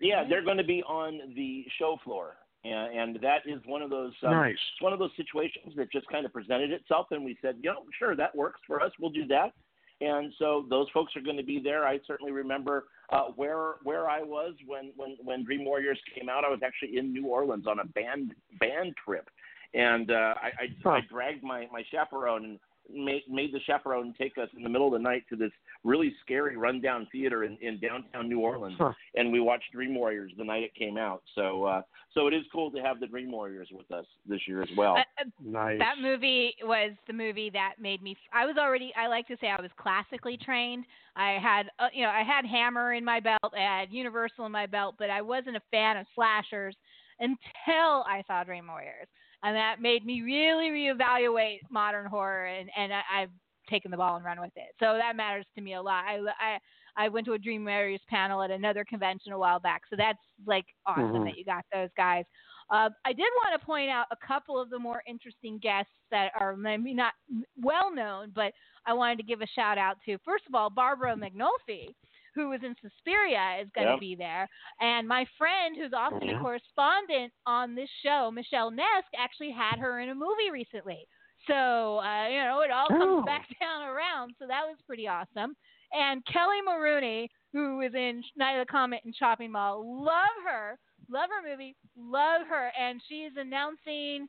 Yeah, they're going to be on the show floor, and, and that is one of those um, nice. it's one of those situations that just kind of presented itself, and we said, you know, sure, that works for us. We'll do that. And so those folks are going to be there. I certainly remember uh, where where I was when, when when Dream Warriors came out. I was actually in New Orleans on a band band trip, and uh, I I, Huh. I dragged my my chaperone and made made the chaperone take us in the middle of the night to this really scary rundown theater in, in downtown New Orleans Huh. and we watched Dream Warriors the night it came out. So uh, so it is cool to have the Dream Warriors with us this year as well. uh, uh, Nice. that movie was the movie that made me. I was already. I like to say I was classically trained. I had, uh, you know, I had Hammer in my belt. I had Universal in my belt, but I wasn't a fan of slashers until I saw Dream Warriors, and that made me really reevaluate modern horror. And and I, I've taken the ball and run with it. So that matters to me a lot. I I I went to a Dream Warriors panel at another convention a while back, so that's like awesome Mhm. that you got those guys. Uh, I did want to point out a couple of the more interesting guests that are maybe not well known, but I wanted to give a shout out to. First of all, Barbara McNulty, who was in Suspiria, is going to Yep. be there, and my friend, who's also Yeah. a correspondent on this show, Michelle Nesk, actually had her in a movie recently. So uh, you know, it all comes Oh. back down around. So that was pretty awesome. And Kelli Maroney, who was in Night of the Comet and Chopping Mall, love her, love her movie, love her, and she is announcing.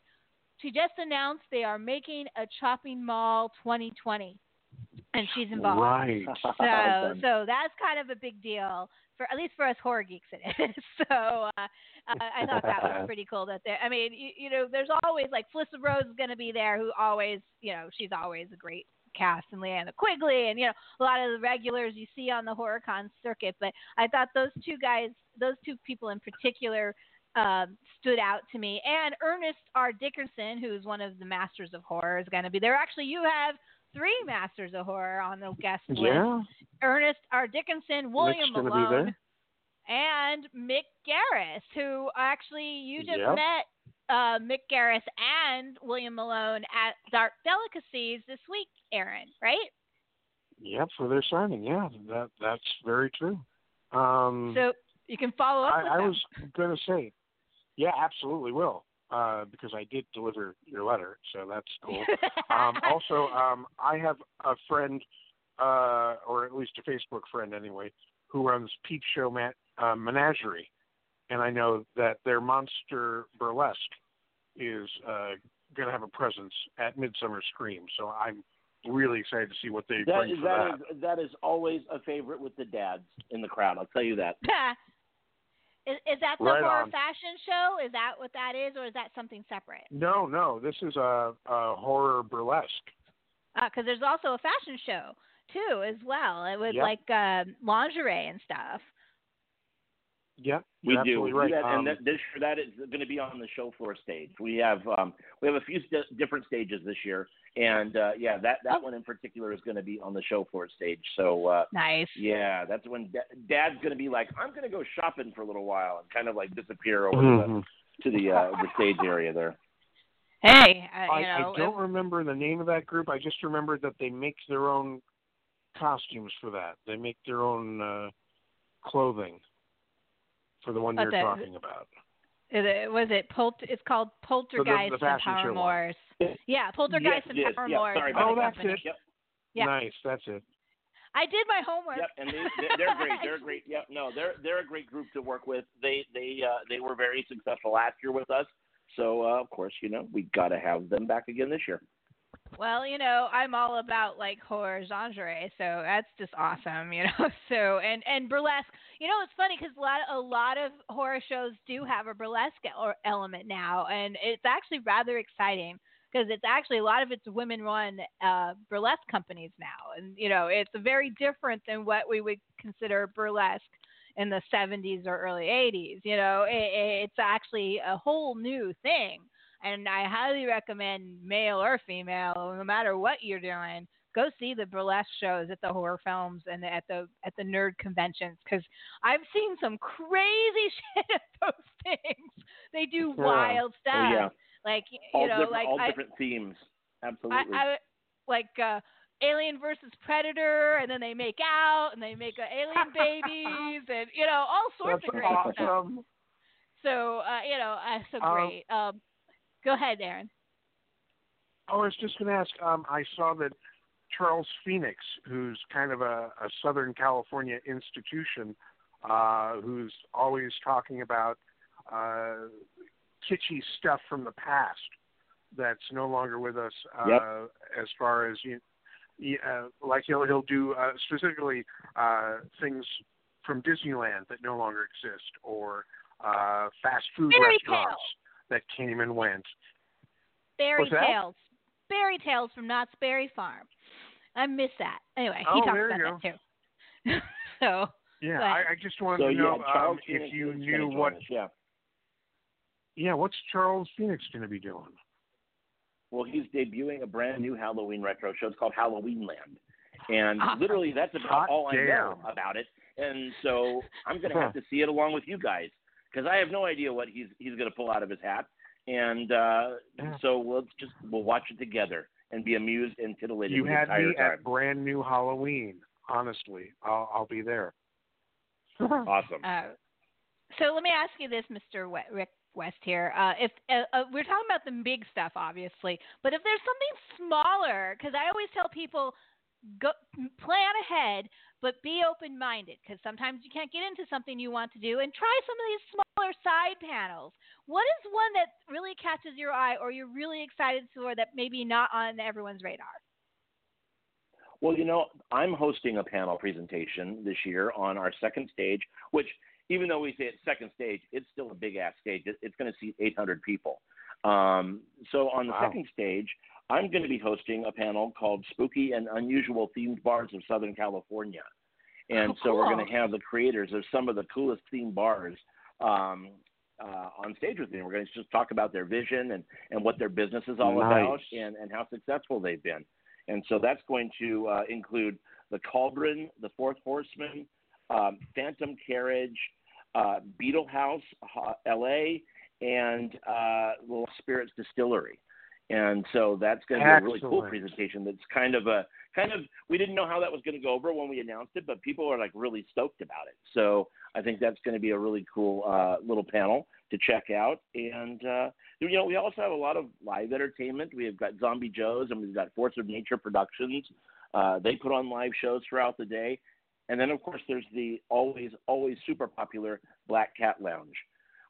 She just announced they are making a Chopping Mall 2020, and she's involved. Right. So, so that's kind of a big deal for at least for us horror geeks. It is. So, uh, I I thought that was pretty cool. That there, I mean, you, you know, there's always like Felissa Rose is going to be there, who always, you know, she's always a great cast, and Linnea Quigley, and you know, a lot of the regulars you see on the HorrorCon circuit. But I thought those two guys, those two people in particular. Um, stood out to me, and Ernest R. Dickerson, who's one of the masters of horror, is going to be there. Actually, you have three masters of horror on the guest list. Yeah. Ernest R. Dickerson, William Malone, and Mick Garris, who actually you just Yep. met uh, Mick Garris and William Malone at Dark Delicacies this week, Aaron, right? Yep, for their signing. Yeah, that that's very true. Um, So you can follow up with I, I was going to say, yeah, absolutely will, uh, because I did deliver your letter, so that's cool. um, also, um, I have a friend, uh, or at least a Facebook friend anyway, who runs Peep Show Ma- uh, Menagerie, and I know that their Monster Burlesque is uh, going to have a presence at Midsummer Scream. So I'm really excited to see what they That bring for that that. is that is always a favorite with the dads in the crowd. I'll tell you that. is, is that the Right horror on. fashion show? Is that what that is, or is that something separate? No, no, this is a, a horror burlesque. Because there's also a fashion show too, as well, uh, with Yep. like uh, lingerie and stuff. Yeah, We do. absolutely We right. do that, Um, and that, this year that is going to be on the show floor stage. We have um, we have a few st- different stages this year, and uh, yeah, that that one in particular is going to be on the show floor stage. So uh, Nice. yeah, that's when da- Dad's going to be like, I'm going to go shopping for a little while and kind of like disappear over mhm. to the to the uh, the stage area there. Hey, uh, I, you know, I don't remember the name of that group. I just remember that they make their own costumes for that. They make their own uh, clothing for the one But you're the- talking about. It, was it It's called Poltergeist the fashion and show one. Yeah, Poltergeist yes, and yes, yeah, Paramours. sorry is about the Oh, that's company. it. Yep. Yeah. Nice, that's it. I did my homework. Yep, and they, they're great. They're great. Yep, no, they're they're a great group to work with. They they uh, they were very successful last year with us. So uh, of course, you know, we got to have them back again this year. Well, you know, I'm all about like horror genre, so that's just awesome, you know. So and and burlesque, you know, it's funny because a lot a lot of horror shows do have a burlesque or element now, and it's actually rather exciting because it's actually a lot of it's women-run uh, burlesque companies now, and you know, it's very different than what we would consider burlesque in the 70s or early 80s. You know, it, it's actually a whole new thing and I highly recommend male or female, no matter what you're doing, go see the burlesque shows at the horror films and at the at the nerd conventions because I've seen some crazy shit at those things. They do Yeah. wild stuff, Oh yeah, like you all know, like all I, different themes. Absolutely. I like uh, Alien versus Predator, and then they make out and they make uh, alien babies, and you know all sorts That's of great stuff. awesome. So uh, you know, uh, so Um, great. Um, go ahead, Aaron. Oh, I was just going to ask. Um, I saw that Charles Phoenix, who's kind of a, a Southern California institution, uh, who's always talking about uh, kitschy stuff from the past that's no longer with us. Uh, Yep. As far as you, you uh, like he'll he'll do uh, specifically uh, things from Disneyland that no longer exist, or uh, fast food Fairy restaurants tales. That came and went. Fairy Tales. Fairy Tales from Knott's Berry Farm. I miss that. Anyway, he Oh, talks about that too. so Yeah, I, I just wanted so to know Charles um, if you knew what. us, yeah. Yeah, what's Charles Phoenix going to be doing? Well, he's debuting a brand new Halloween retro show. It's called Halloween Land, and Awesome. literally that's about Hot all I know about it. And so I'm going to have to see it along with you guys because I have no idea what he's he's going to pull out of his hat. And uh, Yeah. so let's just we'll watch it together and be amused and titillated You the had entire me time. at brand new Halloween. Honestly, I'll, I'll be there. Awesome. Uh, so let me ask you this, Mr. We- Rick West here. Uh, if uh, uh, we're talking about the big stuff, obviously, but if there's something smaller, because I always tell people, go plan ahead, but be open-minded, because sometimes you can't get into something you want to do, and try some of these smaller side panels. What is one that really catches your eye, or you're really excited for that maybe not on everyone's radar? Well, you know, I'm hosting a panel presentation this year on our second stage, which, even though we say it's second stage, it's still a big ass stage. It's going to seat 800 people. Um, so on the Wow. second stage, I'm going to be hosting a panel called Spooky and Unusual Themed Bars of Southern California. And Oh, so we're going to have the creators of some of the coolest themed bars um, uh, on stage with me. We're going to just talk about their vision and, and what their business is all Nice. about and, and how successful they've been. And so that's going to uh, include the Cauldron, the Fourth Horseman, um, Phantom Carriage, uh, Beetle House, L.A., and uh, Little Spirits Distillery. And so that's going to be a really cool presentation. That's kind of a kind of we didn't know how that was going to go over when we announced it, but people are like really stoked about it. So I think that's going to be a really cool uh, little panel to check out. And uh, you know, we also have a lot of live entertainment. We have got Zombie Joe's and we've got Force of Nature Productions. Uh, they put on live shows throughout the day. And then, of course, there's the always, always super popular Black Cat Lounge,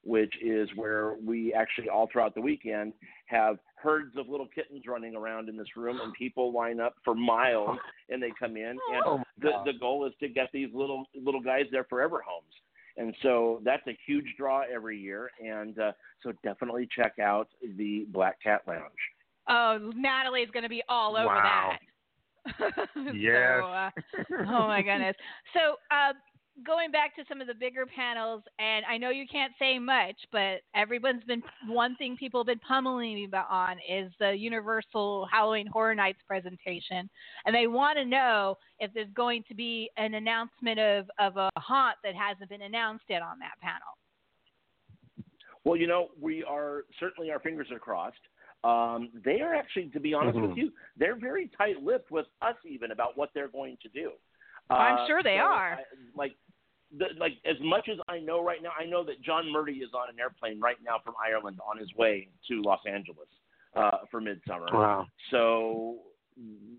which is where we actually all throughout the weekend have herds of little kittens running around in this room, and people line up for miles, and they come in. And Oh, the, the goal is to get these little little guys their forever homes. And so that's a huge draw every year. And uh, so definitely check out the Black Cat Lounge. Oh, Natalie's going to be all over Wow. that. Yes. So, uh, oh my goodness. So, uh, going back to some of the bigger panels, and I know you can't say much, but everyone's been one thing people have been pummeling me about on is the Universal Halloween Horror Nights presentation, and they want to know if there's going to be an announcement of of a haunt that hasn't been announced yet on that panel. Well, you know, we are certainly our fingers are crossed. Um, they are actually, to be honest with Mhm. you, they're very tight-lipped with us even about what they're going to do. I'm Uh, sure they so are. I, like, the, like as much as I know right now, I know that John Murdy is on an airplane right now from Ireland on his way to Los Angeles uh, for Midsummer. Wow. So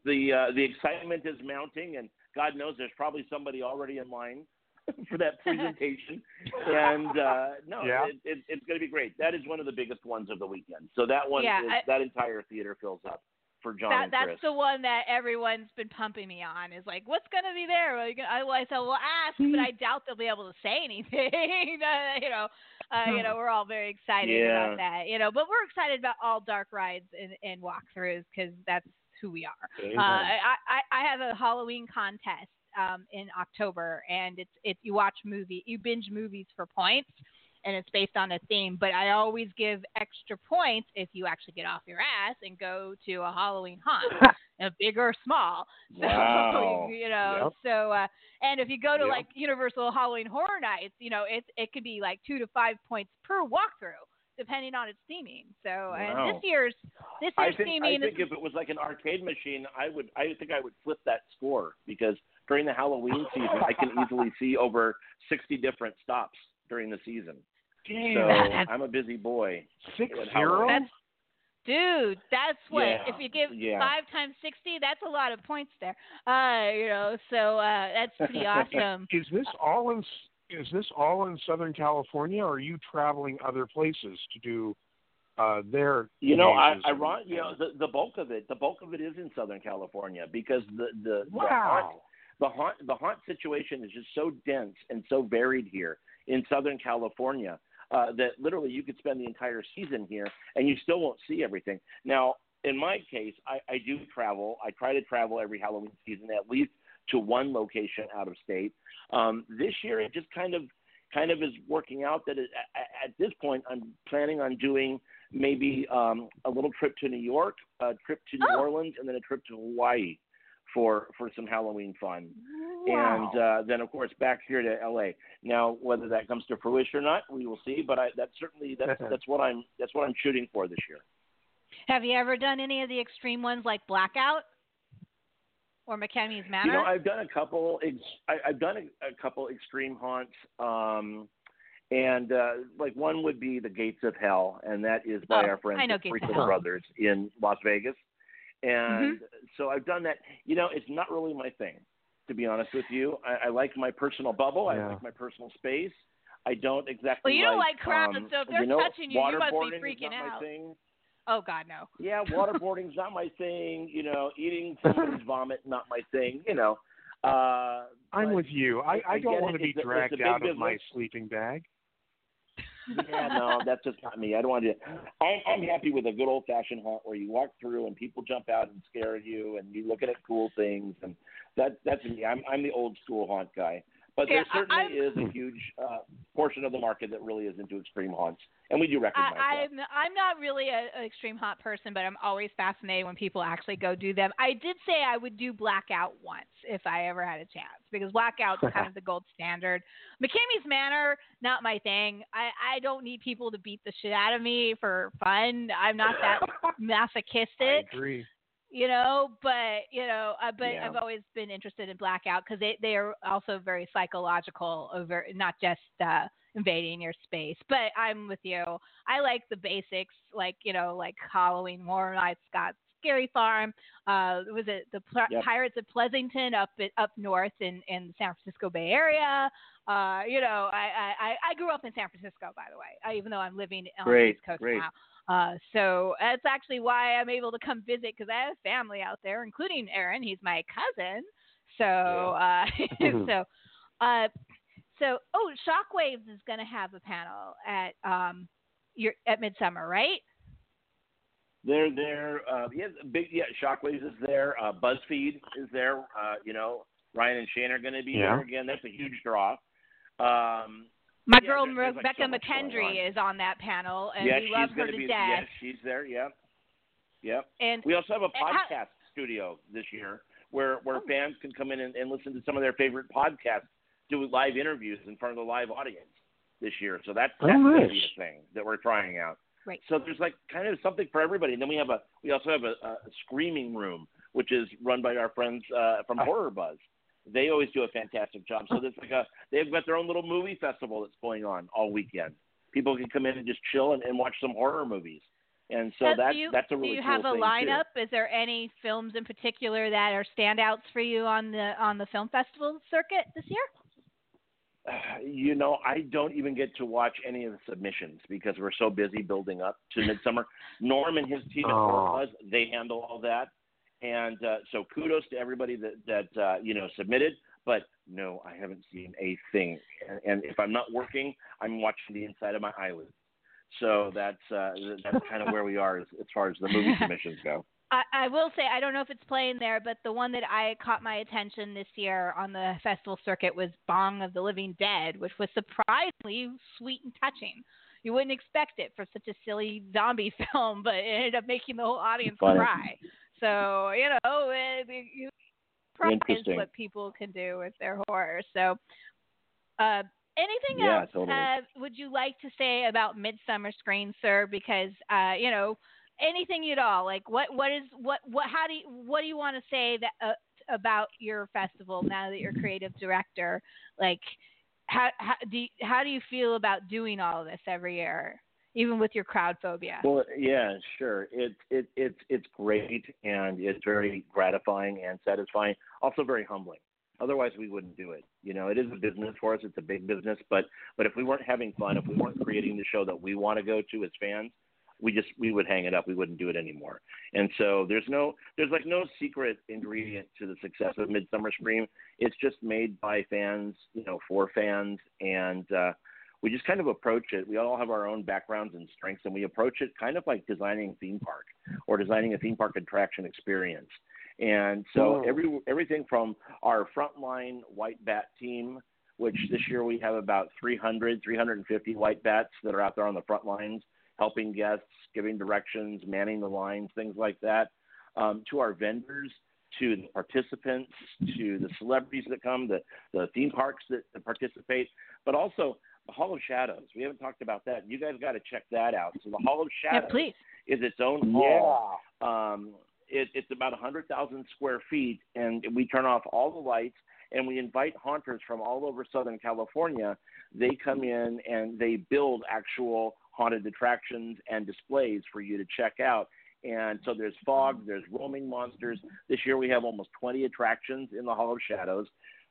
the uh, the excitement is mounting, and God knows there's probably somebody already in line for that presentation. and uh, no, Yeah. it, it, it's going to be great. That is one of the biggest ones of the weekend. So that one, Yeah, is, I- that entire theater fills up for John that and that's Chris. the one that everyone's been pumping me on. Is like, what's gonna be there? Well, you gonna- I, well, I said, well, ask, but I doubt they'll be able to say anything. you know, uh, you know, we're all very excited Yeah. about that. You know, but we're excited about all dark rides and, and walkthroughs because that's who we are. Uh, I, I I have a Halloween contest um, in October, and it's it's you watch movie, you binge movies for points, and it's based on a theme. But I always give extra points if you actually get off your ass and go to a Halloween haunt, big or small. So Wow. you know, Yep. so uh, and if you go to Yep. like Universal Halloween Horror Nights, you know, it it could be like two to five points per walkthrough. Depending on its theming, so and this year's this I year's think, theming I think is if it was like an arcade machine, I would. I think I would flip that score because during the Halloween season, I can easily see over sixty different stops during the season. So Damn. I'm a busy boy. Six at zero. That's Dude, that's what Yeah, if you give yeah. five times sixty, that's a lot of points there. Uh, you know, so uh that's pretty awesome. Is this all in? Is this all in Southern California, or are you traveling other places to do uh, their? You know, I, I run. You know, the the bulk of it, the bulk of it is in Southern California because the the the haunt, Wow. the haunt the haunt situation is just so dense and so varied here in Southern California uh, that literally you could spend the entire season here and you still won't see everything. Now, in my case, I, I do travel. I try to travel every Halloween season at least to one location out of state. Um, this year, it just kind of kind of is working out that it, at, at this point I'm planning on doing maybe um, a little trip to New York, a trip to New Oh. Orleans, and then a trip to Hawaii for for some Halloween fun. Wow. And uh, then of course back here to LA. Now whether that comes to fruition or not, we will see. But I, that's certainly that's that's what I'm that's what I'm shooting for this year. Have you ever done any of the extreme ones like Blackout or McKamey's Manor? You know, I've done a couple. Ex- I, I've done a, a couple extreme haunts, um, and uh, like one would be the Gates of Hell, and that is by Oh, our friends the Gates of Freakling. Brothers in Las Vegas. And so I've done that. You know, it's not really my thing, to be honest with you. I, I like my personal bubble. I like my personal space. I don't exactly. Well, you don't like like crowds, um, so if they're you know, touching you, you must be waterboarding is freaking not out. My thing. oh God, no. Yeah, waterboarding's not my thing. You know, eating somebody's vomit not my thing. You know. Uh, I'm with you. I, I I don't want to be It's a- it's a dragged big out of my sleeping bag. Yeah, no, that's just not me. I don't want to. I'm, I'm happy with a good old fashioned haunt where you walk through and people jump out and scare you, and you looking at cool things, and that that's me. I'm I'm the old school haunt guy. But Yeah, there certainly I'm- is a huge uh, portion of the market that really is into extreme haunts, and we do recognize that. I, I'm I'm not really a, an extreme hot person, but I'm always fascinated when people actually go do them. I did say I would do blackout once if I ever had a chance because blackout's kind of the gold standard. McKamey's Manor, not my thing. I I don't need people to beat the shit out of me for fun. I'm not that I masochistic agree. You know but you know uh, but Yeah. i've always been interested in blackout because they they are also very psychological over not just uh invading your space but i'm with you i like the basics like you know like halloween horror nights Knott's Scary Farm uh was it the Pl- Yep. pirates of pleasanton up up north in in the san francisco bay area uh you know I, I i i grew up in san francisco by the way uh, even though i'm living on the Great, east coast great. now uh, so that's actually why I'm able to come visit because I have family out there, including Aaron. He's my cousin. So, uh, so, uh, so, oh, Shockwaves is going to have a panel at um, your at Midsummer, right? They're there. Uh, yeah, big. Yeah, Shockwaves is there. Uh, BuzzFeed is there. Uh, you know, Ryan and Shane are going to be Yeah. there again. That's a huge draw. Um, My Yeah, girl there's, like, Rebekah so McKendry is on that panel, and yeah, we love her to be. death. Yes, she's there. Yep. Yep. And We also have a And how- podcast studio this year where where Oh. fans can come in and, and listen to some of their favorite podcasts, do live interviews in front of the live audience this year. So that's Oh, that's going nice. a thing that we're trying out. Right. So there's like kind of something for everybody. And then we have a we also have a, a screaming room, which is run by our friends uh, from Ah. Horror Buzz. They always do a fantastic job. So there's like a they've got their own little movie festival that's going on all weekend. People can come in and just chill and, and watch some horror movies. And so that you, that's a really thing. do you cool have a thing, too. lineup? Is there any films in particular that are standouts for you on the on the film festival circuit this year? you know, I don't even get to watch any of the submissions because we're so busy building up to Midsummer. Norm and his team at Oh. Horror Buzz, they handle all that. And uh, so kudos to everybody that, that uh, you know, submitted. But no, I haven't seen a thing. And, and if I'm not working, I'm watching the inside of my eyelids. So that's uh, that's kind of where we are as, as far as the movie submissions go. I, I will say I don't know if it's playing there, but the one that I caught my attention this year on the festival circuit was Bong of the Living Dead, which was surprisingly sweet and touching. You wouldn't expect it for such a silly zombie film, but it ended up making the whole audience Funny. cry. So you know, it, you surprised what people can do with their horror. So, uh, anything Yeah, else totally. uh, would you like to say about Midsummer Scream, sir? Because uh, you know, anything at all. Like, what what is what what how do you what do you want to say that uh, about your festival now that you're creative director? Like, how how do you, how do you feel about doing all of this every year, even with your crowd phobia? Well, yeah, sure. It's it, it's it's great and it's very gratifying and satisfying. Also very humbling. Otherwise, we wouldn't do it. You know, it is a business for us. It's a big business, but but if we weren't having fun, if we weren't creating the show that we want to go to as fans, we just we would hang it up. We wouldn't do it anymore. And so there's no there's like no secret ingredient to the success of Midsummer Scream. It's just made by fans, you know, for fans, and uh, we just kind of approach it. We all have our own backgrounds and strengths, and we approach it kind of like designing a theme park or designing a theme park attraction experience. And so Oh. every everything from our frontline white bat team which this year we have about 300, 350 white bats that are out there on the front lines, helping guests, giving directions, manning the lines, things like that. Um, to our vendors, to the participants, to the celebrities that come, the, the theme parks that, that participate, but also the Hall of Shadows. We haven't talked about that. You guys got to check that out. So the Hall of Yeah, Shadows please. is its own hall. Um, it, it's about 100,000 square feet, and we turn off all the lights, and we invite haunters from all over Southern California. They come in and they build actual haunted attractions and displays for you to check out. And so there's fog, there's roaming monsters. This year we have almost 20 attractions in the Hall of Shadows.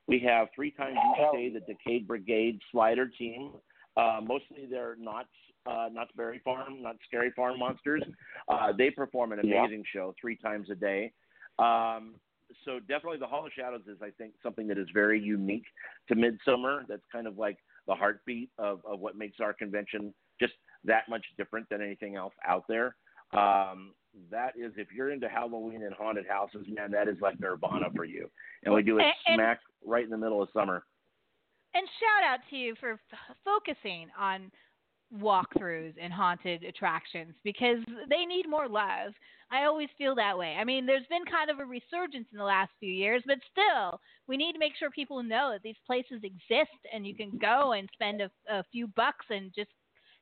We have three times each day the Decayed Brigade slider team. Uh, mostly they're not uh, Knott's Berry Farm, not Scary Farm monsters. Uh, they perform an Yeah. amazing show three times a day. Um, so definitely the Hall of Shadows is, I think, something that is very unique to Midsummer. That's kind of like the heartbeat of, of what makes our convention just that much different than anything else out there. Um, that is, if you're into Halloween and haunted houses, man, that is like Nirvana for you. And we do it And- and- smack right in the middle of summer. And shout out to you for f- focusing on walkthroughs and haunted attractions because they need more love. I always feel that way. I mean, there's been kind of a resurgence in the last few years, but still, we need to make sure people know that these places exist and you can go and spend a, a few bucks and just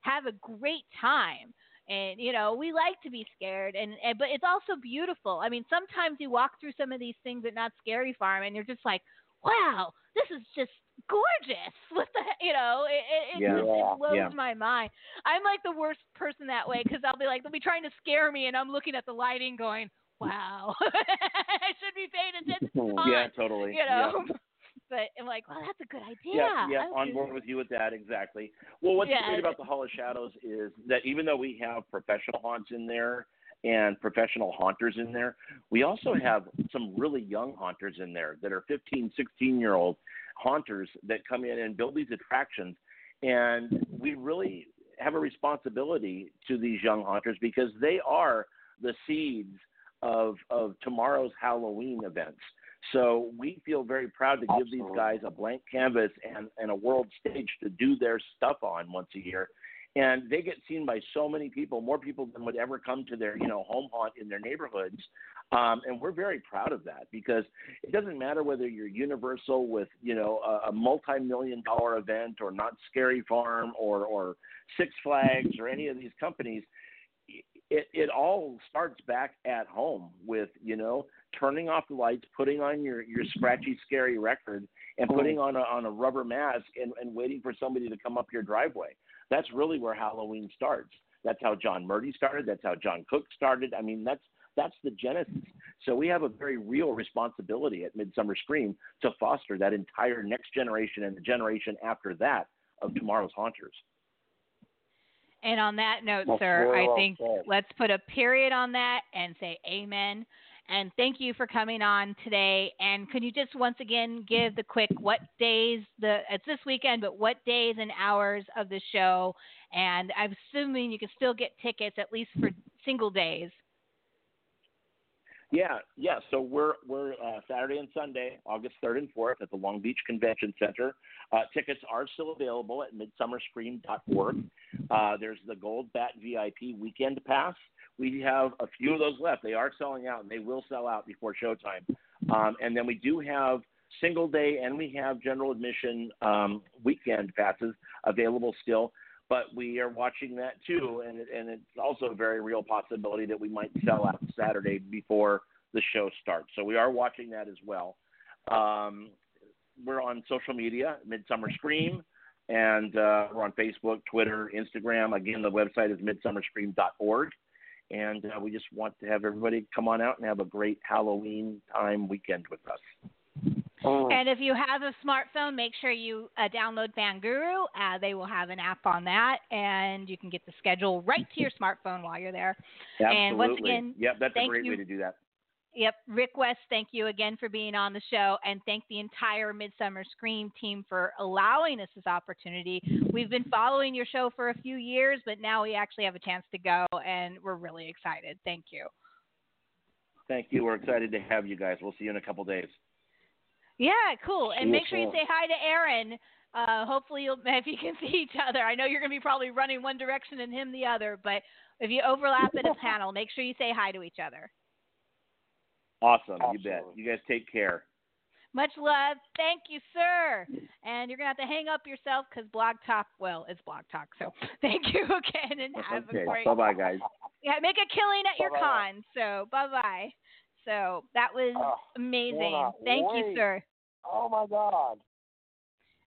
have a great time. And you know, we like to be scared, and, and but it's also beautiful. I mean, sometimes you walk through some of these things at Knott's Scary Farm, and you're just like, "Wow, this is just gorgeous." What the, you know, it, it, it Yeah. just it blows Yeah. my mind. I'm like the worst person that way because I'll be like, they'll be trying to scare me, and I'm looking at the lighting, going, "Wow, I should be paying attention." to yeah, totally. You know. Yeah. But I'm like, well, that's a good idea. Yeah, yeah, on do board with you with that, exactly. Well, what's Yeah. great about the Hall of Shadows is that even though we have professional haunts in there and professional haunters in there, we also mm-hmm. have some really young haunters in there that are 15, 16 year old haunters that come in and build these attractions. And we really have a responsibility to these young haunters because they are the seeds of, of tomorrow's Halloween events. So we feel very proud to give these guys a blank canvas and, and a world stage to do their stuff on once a year. And they get seen by so many people, more people than would ever come to their, you know, home haunt in their neighborhoods. Um, and we're very proud of that because it doesn't matter whether you're Universal with, you know, a, a multi-million dollar event or Knott's Scary Farm or, or Six Flags or any of these companies it it all starts back at home with you know turning off the lights, putting on your your scratchy, scary record, and oh. putting on a on a rubber mask and, and waiting for somebody to come up your driveway. That's really where Halloween starts. That's how John Murdy started. That's how John Cook started. I mean, that's that's the genesis. So we have a very real responsibility at Midsummer Scream to foster that entire next generation and the generation after that of tomorrow's haunters. And on that note, Well, sir, I think said. let's put a period on that and say amen. And thank you for coming on today. And could you just once again give the quick what days the it's this weekend, but what days and hours of the show? And I'm assuming you can still get tickets at least for single days. Yeah, yeah. So we're we're uh, Saturday and Sunday, August third and fourth, at the Long Beach Convention Center. Uh, tickets are still available at midsummerscream.org. Uh, there's the Gold Bat VIP Weekend Pass. We have a few of those left. They are selling out, and they will sell out before showtime. Um, and then we do have single day, and we have general admission um, weekend passes available still. But we are watching that too, and and it's also a very real possibility that we might sell out Saturday before the show starts. So we are watching that as well. Um, we're on social media, Midsummer Scream, and uh, we're on Facebook, Twitter, Instagram. Again, the website is midsummerscream.org. And uh, we just want to have everybody come on out and have a great Halloween time weekend with us. Oh, And if you have a smartphone, make sure you uh, download Fanguru. Uh, they will have an app on that, and you can get the schedule right to your smartphone while you're there. Absolutely. And once again, yep, that's a great you. way to do that. Yep, Rick West, thank you again for being on the show, and thank the entire Midsummer Scream team for allowing us this opportunity. We've been following your show for a few years, but now we actually have a chance to go, and we're really excited. Thank you. Thank you. We're excited to have you guys. We'll see you in a couple days. Yeah, cool. And make sure you say hi to Aaron. Uh, hopefully, you'll if you can see each other. I know you're going to be probably running one direction and him the other, but if you overlap in a panel, make sure you say hi to each other. Awesome. You bet. You guys take care. Much love. Thank you, sir. And you're going to have to hang up yourself because Blog Talk, well, it's Blog Talk. So thank you again and have okay. a great Bye bye, guys. Yeah, make a killing at your Bye-bye. con. So bye bye. So that was Oh, amazing. cannot Thank you, sir. Oh my God.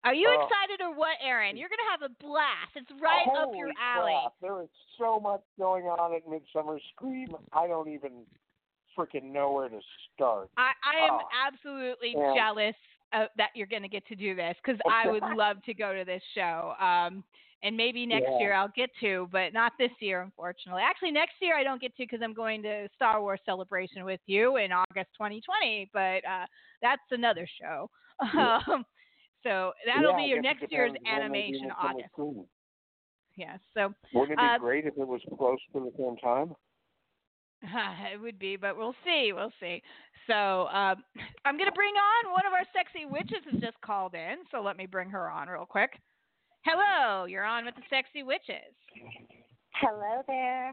Are you Oh. excited or what, Aaron? You're gonna have a blast. It's right up your alley. crap, There is so much going on at Midsummer Scream. I don't even freaking know where to start. I, I am Oh. absolutely Yeah. jealous of, that you're going to get to do this because I would love to go to this show. Um, and maybe next Yeah. year I'll get to, but not this year, unfortunately. Actually, next year I don't get to because I'm going to Star Wars Celebration with you in August 2020. But uh, that's another show. Um, so that'll Yeah, be your next year's depends when they do animation August. Yeah. So Wouldn't it be Uh, great if it was close to the same time? it would be, but we'll see. We'll see. So um, I'm going to bring on one of our sexy witches has just called in. So let me bring her on real quick. Hello, you're on with the sexy witches. Hello there.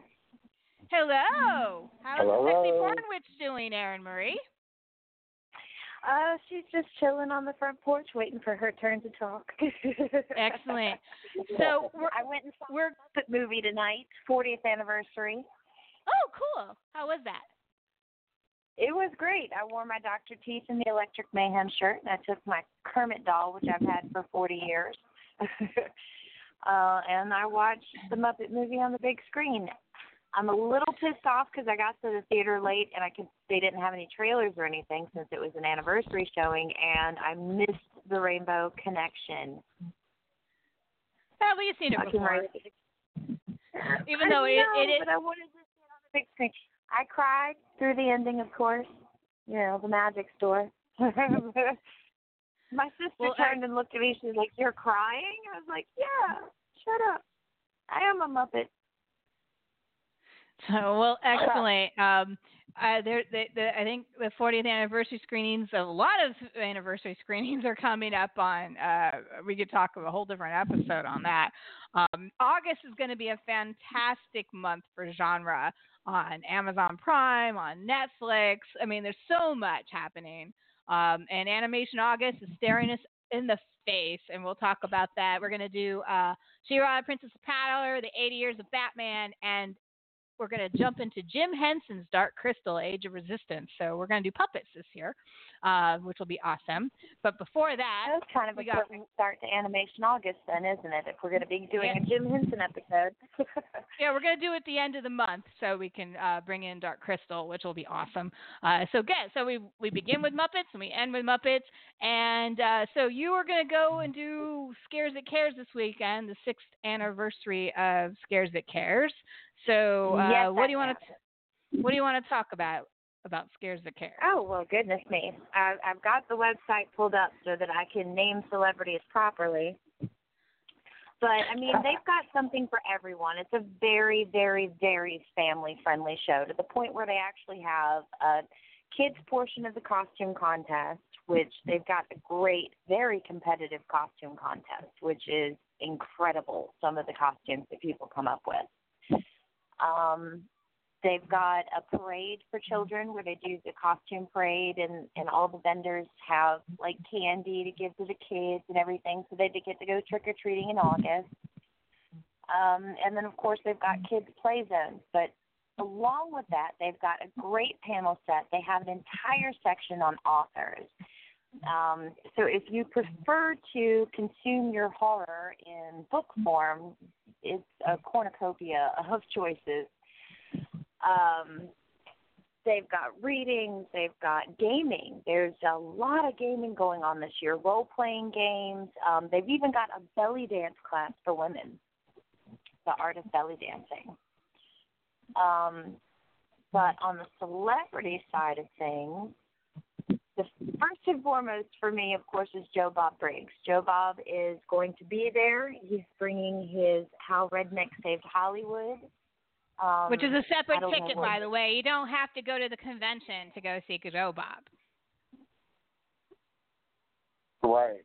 Hello. How's the sexy Hello. porn witch doing, Erin Marie? Uh, she's just chilling on the front porch waiting for her turn to talk. Excellent. So we're I went and saw we're the movie tonight, 40th anniversary. Oh cool. How was that? It was great. I wore my Dr. Teeth and the Electric Mayhem shirt, and I took my Kermit doll, which I've had for 40 years. uh, and I watched the Muppet movie on the big screen. I'm a little pissed off because I got to the theater late and I could they didn't have any trailers or anything since it was an anniversary showing, and I missed the Rainbow Connection. Well, we've seen it before. Even though it- know, it is- but I wanted to big screen. I cried through the ending, of course. You know, the magic store. My sister Well, I- turned and looked at me. She's like, "You're crying?" I was like, "Yeah, shut up. I am a Muppet." So well, excellent. Um, uh, the, the, I think the 40th anniversary screenings, a lot of anniversary screenings are coming up on. Uh, we could talk of a whole different episode on that. Um, August is going to be a fantastic month for genre on Amazon Prime, on Netflix. I mean, there's so much happening. Um, and Animation August is staring us in the face, and we'll talk about that. We're going to do uh, She-Ra, Princess of Power, the 80 Years of Batman, and we're going to jump into Jim Henson's Dark Crystal, Age of Resistance. So we're going to do puppets this year, uh, which will be awesome. But before that, That's kind of we a got- start to Animation August, then, isn't it? If we're going to be doing a Jim Henson episode. yeah, we're going to do it at the end of the month so we can uh, bring in Dark Crystal, which will be awesome. Uh, so good. So we we begin with Muppets and we end with Muppets. And uh, so you are going to go and do Scares That Cares this weekend, the sixth anniversary of Scares That Cares. So uh, Yes, what do you want to what do you want to talk about about Scares That Care? Oh well, goodness me! I, I've got the website pulled up so that I can name celebrities properly. But I mean, they've got something for everyone. It's a very, very, very family-friendly show to the point where they actually have a kids portion of the costume contest, which they've got a great, very competitive costume contest, which is incredible. Some of the costumes that people come up with. Um, They've got a parade for children where they do the costume parade, and and all the vendors have like candy to give to the kids and everything, so they get to go trick or treating in August. Um, and then of course they've got kids play zones, but along with that, they've got a great panel set. They have an entire section on authors. Um, so if you prefer to consume your horror in book form, it's a cornucopia of choices. Um, they've got readings, they've got gaming. There's a lot of gaming going on this year, role playing games. Um, they've even got a belly dance class for women, the art of belly dancing. Um, but on the celebrity side of things, the first and foremost for me, of course, is Joe Bob Briggs. Joe Bob is going to be there. He's bringing his How Redneck Saved Hollywood. Um, Which is a separate ticket, by the way. You don't have to go to the convention to go see Joe Bob. Right.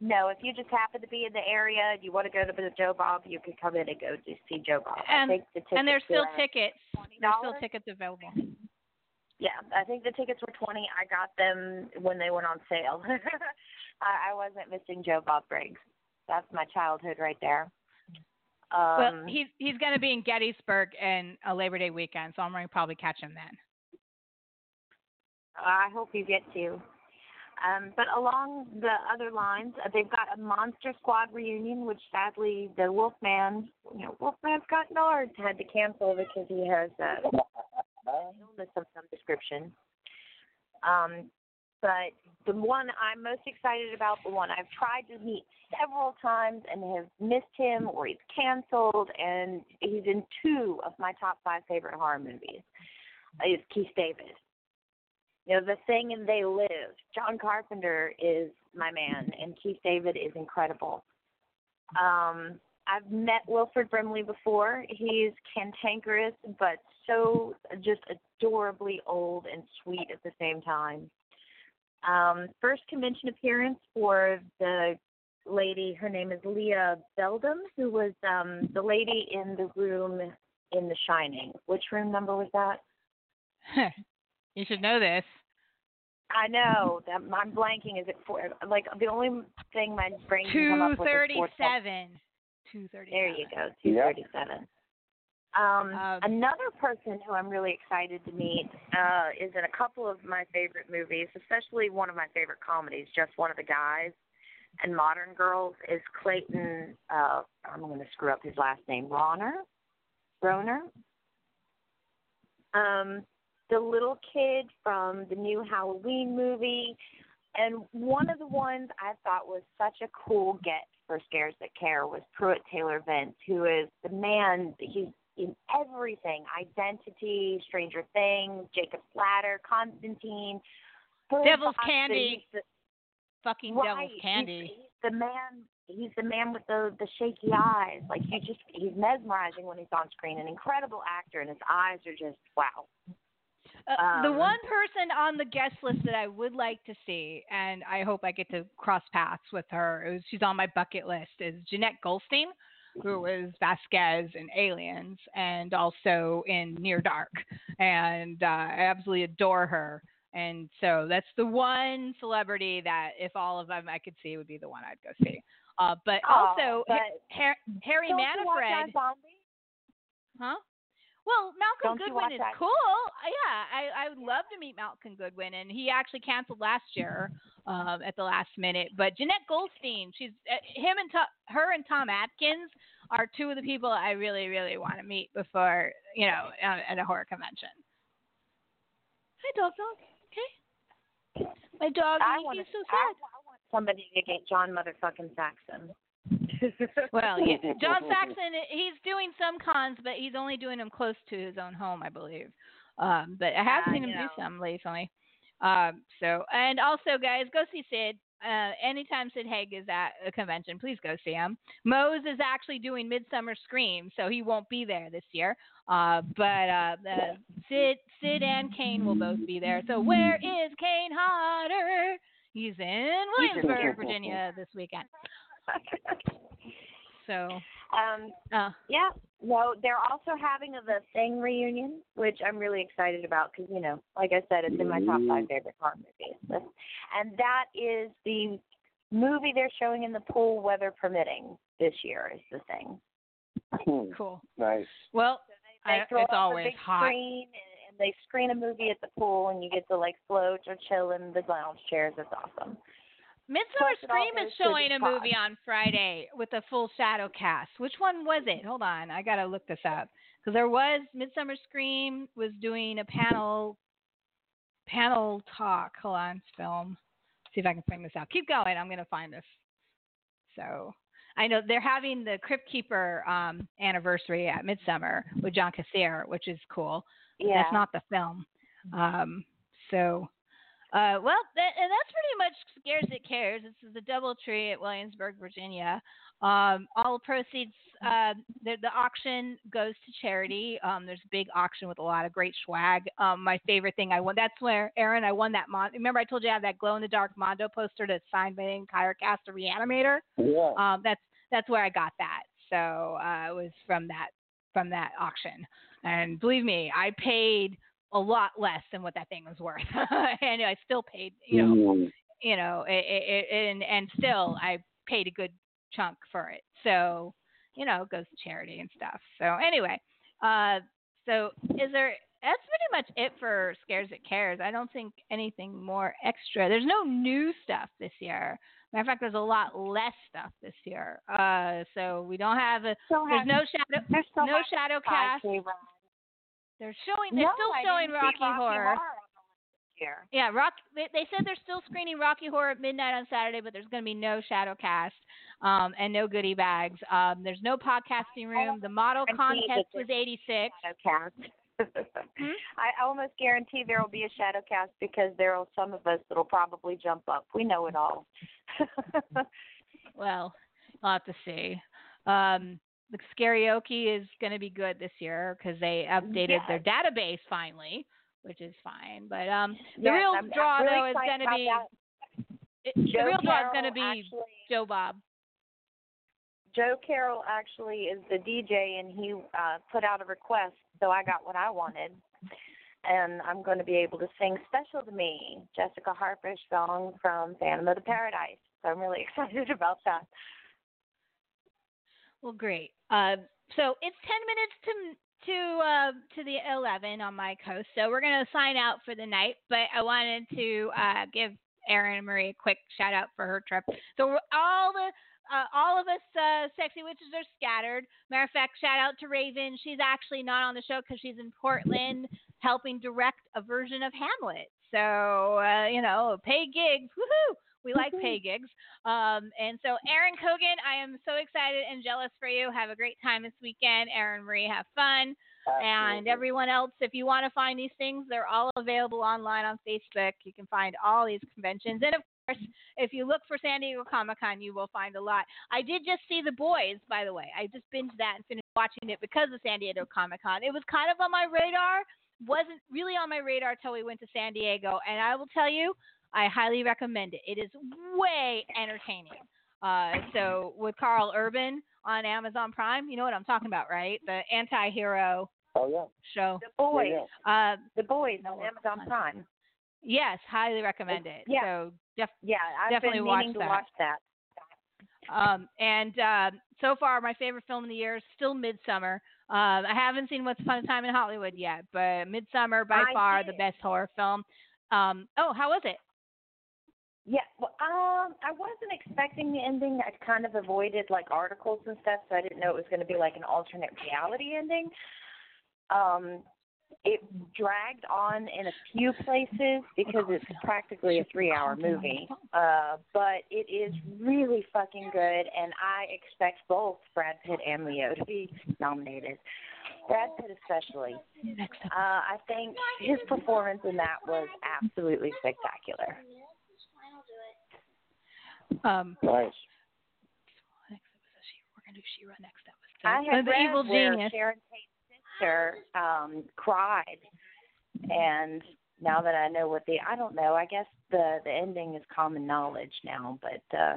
No, if you just happen to be in the area and you want to go to the Joe Bob, you can come in and go to see Joe Bob. I And- think the and there's still tickets. There's still tickets available. Yeah, I think the tickets were twenty. I got them when they went on sale. I, I wasn't missing Joe Bob Briggs. That's my childhood right there. Um, well, he's he's going to be in Gettysburg in a Labor Day weekend, so I'm going to probably catch him then. I hope you get to. Um, but along the other lines, uh, they've got a Monster Squad reunion, which sadly the Wolfman, you know, Wolfman's got nards, had to cancel because he has uh, illness of some description. Um, but the one I'm most excited about, the one I've tried to meet several times and have missed him, or he's canceled, and he's in two of my top five favorite horror movies, is Keith David. You know, The Thing and They Live. John Carpenter is my man, and Keith David is incredible. Um, I've met Wilford Brimley before. He's cantankerous, but so just adorably old and sweet at the same time. Um, first convention appearance for the lady, her name is Lia Beldam, who was um, the lady in the room in The Shining. Which room number was that? you should know this. I know that I'm blanking. Is it four? Like the only thing my brain can come up with is four twelve. thirty-seven. Two thirty. There you go, two thirty-seven. Um, Um, another person who I'm really excited to meet uh, is in a couple of my favorite movies, especially one of my favorite comedies, Just One of the Guys, and Modern Girls, is Clayton. Uh, I'm going to screw up his last name. Ronner, Roner. Um, the little kid from the new Halloween movie, and one of the ones I thought was such a cool get for Scares That Care was Pruitt Taylor Vince, who is the man. He's in everything: Identity, Stranger Things, Jacob's Ladder, Constantine, Devil's Box, Candy. he's the- Fucking right, Devil's he's- Candy. He's, the man. He's the man with the the shaky eyes. Like you just, he's mesmerizing when he's on screen. An incredible actor, and his eyes are just wow. Uh, the Um, one person on the guest list that I would like to see, and I hope I get to cross paths with her, is she's on my bucket list, is Jenette Goldstein, who was Vasquez in Aliens and also in Near Dark. And uh, I absolutely adore her. And so that's the one celebrity that, if all of them I could see, would be the one I'd go see. Uh, but Oh, also, but Har- Harry Don't you watch Manfred. iZombie? Huh? Well, Malcolm Don't Goodwin is that? cool. Uh, Yeah, I, I would love to meet Malcolm Goodwin, and he actually canceled last year um, at the last minute. But Jenette Goldstein, she's uh, him and to, her and Tom Atkins are two of the people I really, really want to meet before you know at a horror convention. Hi, dog, dog. Okay. My dog, I he- want he's so I. I want somebody to get John motherfucking Saxon. Well, yeah. John Saxon, he's doing some cons, but he's only doing them close to his own home, I believe. Um, but I have Yeah, seen him do know. some recently. Um, so, and also, guys, go see Sid. Uh, anytime Sid Haig is at a convention, please go see him. Mose is actually doing Midsummer Scream, so he won't be there this year. Uh, but uh, Sid, Sid and Kane will both be there. So, where is Kane Hodder? He's in Williamsburg, Virginia this weekend. So, um, uh, yeah. No, they're also having a The Thing reunion, which I'm really excited about because you know, like I said, it's in my top five favorite horror movies. This- And that is the movie they're showing in the pool, weather permitting, this year. Is The Thing. cool. Nice. Well, They I, throw it's always big hot. screen and, and they screen a movie at the pool, and you get to like float or chill in the lounge chairs. It's awesome. Midsummer Scream is showing a movie on Friday with a full shadow cast. Which one was it? Hold on, I gotta look this up because there was Midsummer Scream was doing a panel panel talk. Hold on, film. See if I can bring this out. Keep going. I'm gonna find this. So I know they're having the Crypt Keeper um, anniversary at Midsummer with John Kassir, which is cool. Yeah. That's not the film. Um, so, uh, well, that, and that's pretty much Scares It Cares. This is the DoubleTree at Williamsburg, Virginia. Um, all proceeds, uh, the, the auction goes to charity. Um, there's a big auction with a lot of great swag. Um, my favorite thing I won, that's where, Aaron, I won that. Mon- Remember, I told you I have that glow in the dark Mondo poster that's signed by Kyra Cast, a reanimator? Yeah. Um, that's that's where I got that. So uh, it was from that from that auction. And believe me, I paid a lot less than what that thing was worth, and I still paid, you know, Mm. you know, it, it, it, and and still I paid a good chunk for it. So you know, it goes to charity and stuff. So anyway, uh, so is there? That's pretty much it for Scares That Cares. I don't think anything more extra. There's no new stuff this year. Matter of fact, there's a lot less stuff this year. Uh, so we don't have a. Still There's have- no shadow. There's still no shadow cast. run. They're showing. They're No, still I showing Rocky, Rocky Horror. on the list this year. Yeah, Rock. They, they said they're still screening Rocky Horror at midnight on Saturday, but there's going to be no shadow cast um, and no goodie bags. Um, there's no podcasting room. The model contest was 86. Shadowcast. Hmm? I almost guarantee there will be a shadow cast because there are some of us that'll probably jump up. We know it all. Well, I'll have to see. Um, the karaoke is going to be good this year because they updated their database finally, which is fine. But um, the Yes, real I'm- I'm draw really though is going to be it, the real draw is going to be actually- Joe Bob. Joe Carroll actually is the DJ, and he uh, put out a request, so I got what I wanted. And I'm going to be able to sing "Special to Me," Jessica Harper's song from Phantom of the Paradise. So I'm really excited about that. Well, great. Uh, so it's ten minutes to to uh, to the eleven on my coast. So we're gonna sign out for the night. But I wanted to uh, give Erin and Marie a quick shout out for her trip. So all the uh, all of us uh, sexy witches are scattered. Matter of fact, shout out to Raven. She's actually not on the show because she's in Portland helping direct a version of Hamlet. So uh, you know, pay gigs. Woohoo! We like pay gigs. Um, and so, Aaron Cogan, I am so excited and jealous for you. Have a great time this weekend. Erin Marie, have fun. And everyone else, if you want to find these things, they're all available online on Facebook. You can find all these conventions. And of course, if you look for San Diego Comic Con, you will find a lot. I did just see The Boys, by the way. I just binged that and finished watching it because of San Diego Comic Con. It was kind of on my radar, wasn't really on my radar until we went to San Diego. And I will tell you, I highly recommend it. It is way entertaining. Uh, so with Karl Urban on Amazon Prime, you know what I'm talking about, right? The anti-hero Oh yeah. show. The boys, Uh, the boys on Amazon Prime. yes, highly recommend it. Yeah. So def- Yeah, I've Definitely been watch meaning to that. watch that. Um, and uh, so far, my favorite film of the year is still Midsommar. Um, I haven't seen Once Upon a Time in Hollywood yet, but Midsommar by I far did. the best horror film. Um, oh, how was it? Yeah, well, um, I wasn't expecting the ending. I kind of avoided like articles and stuff, so I didn't know it was going to be like an alternate reality ending. Um, it dragged on in a few places because it's practically a three-hour movie. Uh, but it is really fucking good, and I expect both Brad Pitt and Leo to be nominated. Brad Pitt especially. Uh, I think his performance in that was absolutely spectacular. Um, Nice. we're gonna do She-Ra next episode. I Uh, had the read Evil where Genius. Sharon Tate's sister um, cried, and now that I know what the I don't know, I guess the the ending is common knowledge now, but uh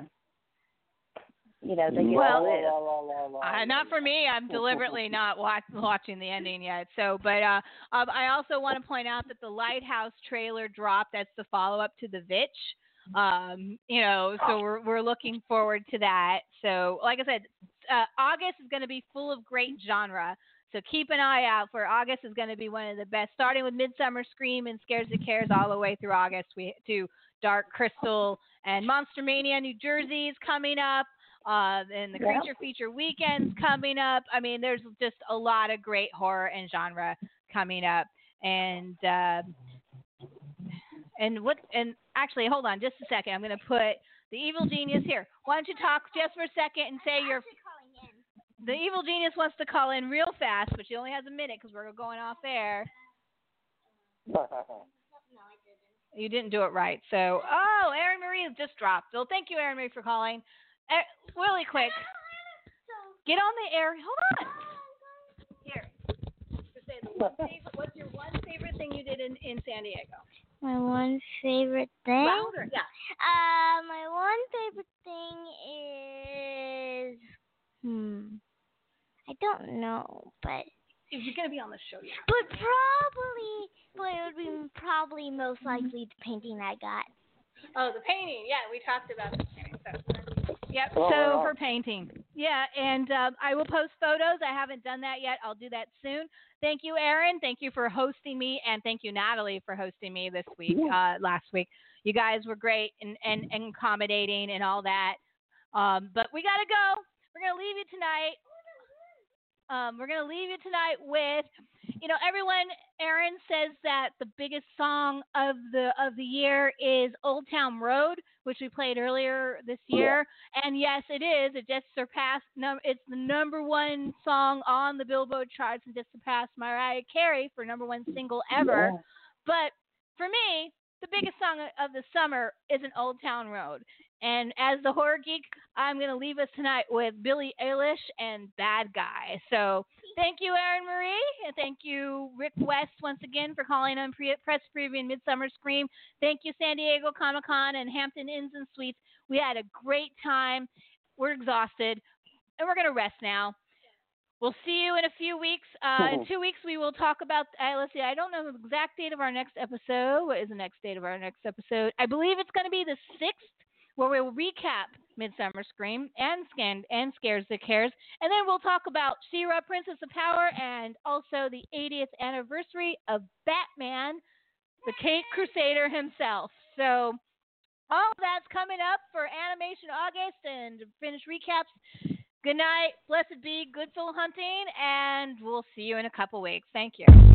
you know they get Well- all this. Uh, not for me. I'm deliberately not watch, watching the ending yet. So, but uh, um, I also want to point out that the Lighthouse trailer dropped. That's the follow up to the Vitch. Um, you know, so we're we're looking forward to that. So, like I said, uh, August is going to be full of great genre. So keep an eye out for August is going to be one of the best, starting with Midsummer Scream and Scares That Cares all the way through August. We to Dark Crystal and Monster Mania New Jersey is coming up. Uh, and the Yeah. Creature Feature Weekend's coming up. I mean, there's just a lot of great horror and genre coming up. And uh, and what? And actually, hold on just a second. I'm going to put the Evil Genius here. Why don't you talk just for a second and say your the evil genius wants to call in real fast, but she only has a minute because we're going off air. You didn't do it right. So, oh, Erin Marie has just dropped. So, thank you, Erin Marie, for calling. Really quick, get on the air. Hold on. Here. Just say the one favorite, what's your one favorite thing you did in, in San Diego? My one favorite thing. Louder. Yeah. Uh, my one favorite thing is hmm. I don't know, but If you're gonna be on the show, yeah. but probably, but it would be probably most likely the painting I got. Oh, the painting. Yeah, we talked about the painting. So. Yep. Oh, so wow. her painting. Yeah, and um, I will post photos. I haven't done that yet. I'll do that soon. Thank you, Erin. Thank you for hosting me, and thank you, Natalie, for hosting me this week. Uh, last week, you guys were great and and, and accommodating and all that. Um, but we gotta go. We're gonna leave you tonight. Um, we're gonna leave you tonight with, you know, everyone. Erin says that the biggest song of the of the year is Old Town Road, which we played earlier this oh, year. And yes, it is. It just surpassed. Num- it's the number one song on the Billboard charts and just surpassed Mariah Carey for number one single ever. Yeah. But for me, the biggest song of the summer is an Old Town Road. And as the horror geek, I'm going to leave us tonight with Billie Eilish and Bad Guy. So thank you, Erin Marie, and thank you, Rick West, once again for calling on pre- Press Preview and Midsummer Scream. Thank you, San Diego Comic Con and Hampton Inns and Suites. We had a great time. We're exhausted, and we're going to rest now. We'll see you in a few weeks. Uh, in two weeks, we will talk about. Uh, let's see. I don't know the exact date of our next episode. What is the next date of our next episode? I believe it's going to be the sixth, where we'll recap Midsummer Scream and Scan and Scares the Cares, and then we'll talk about She-Ra, Princess of Power, and also the 80th anniversary of Batman, the Caped Crusader himself. So all of that's coming up for Animation August and finish recaps. Good night, blessed be, good soul hunting, and we'll see you in a couple weeks. Thank you.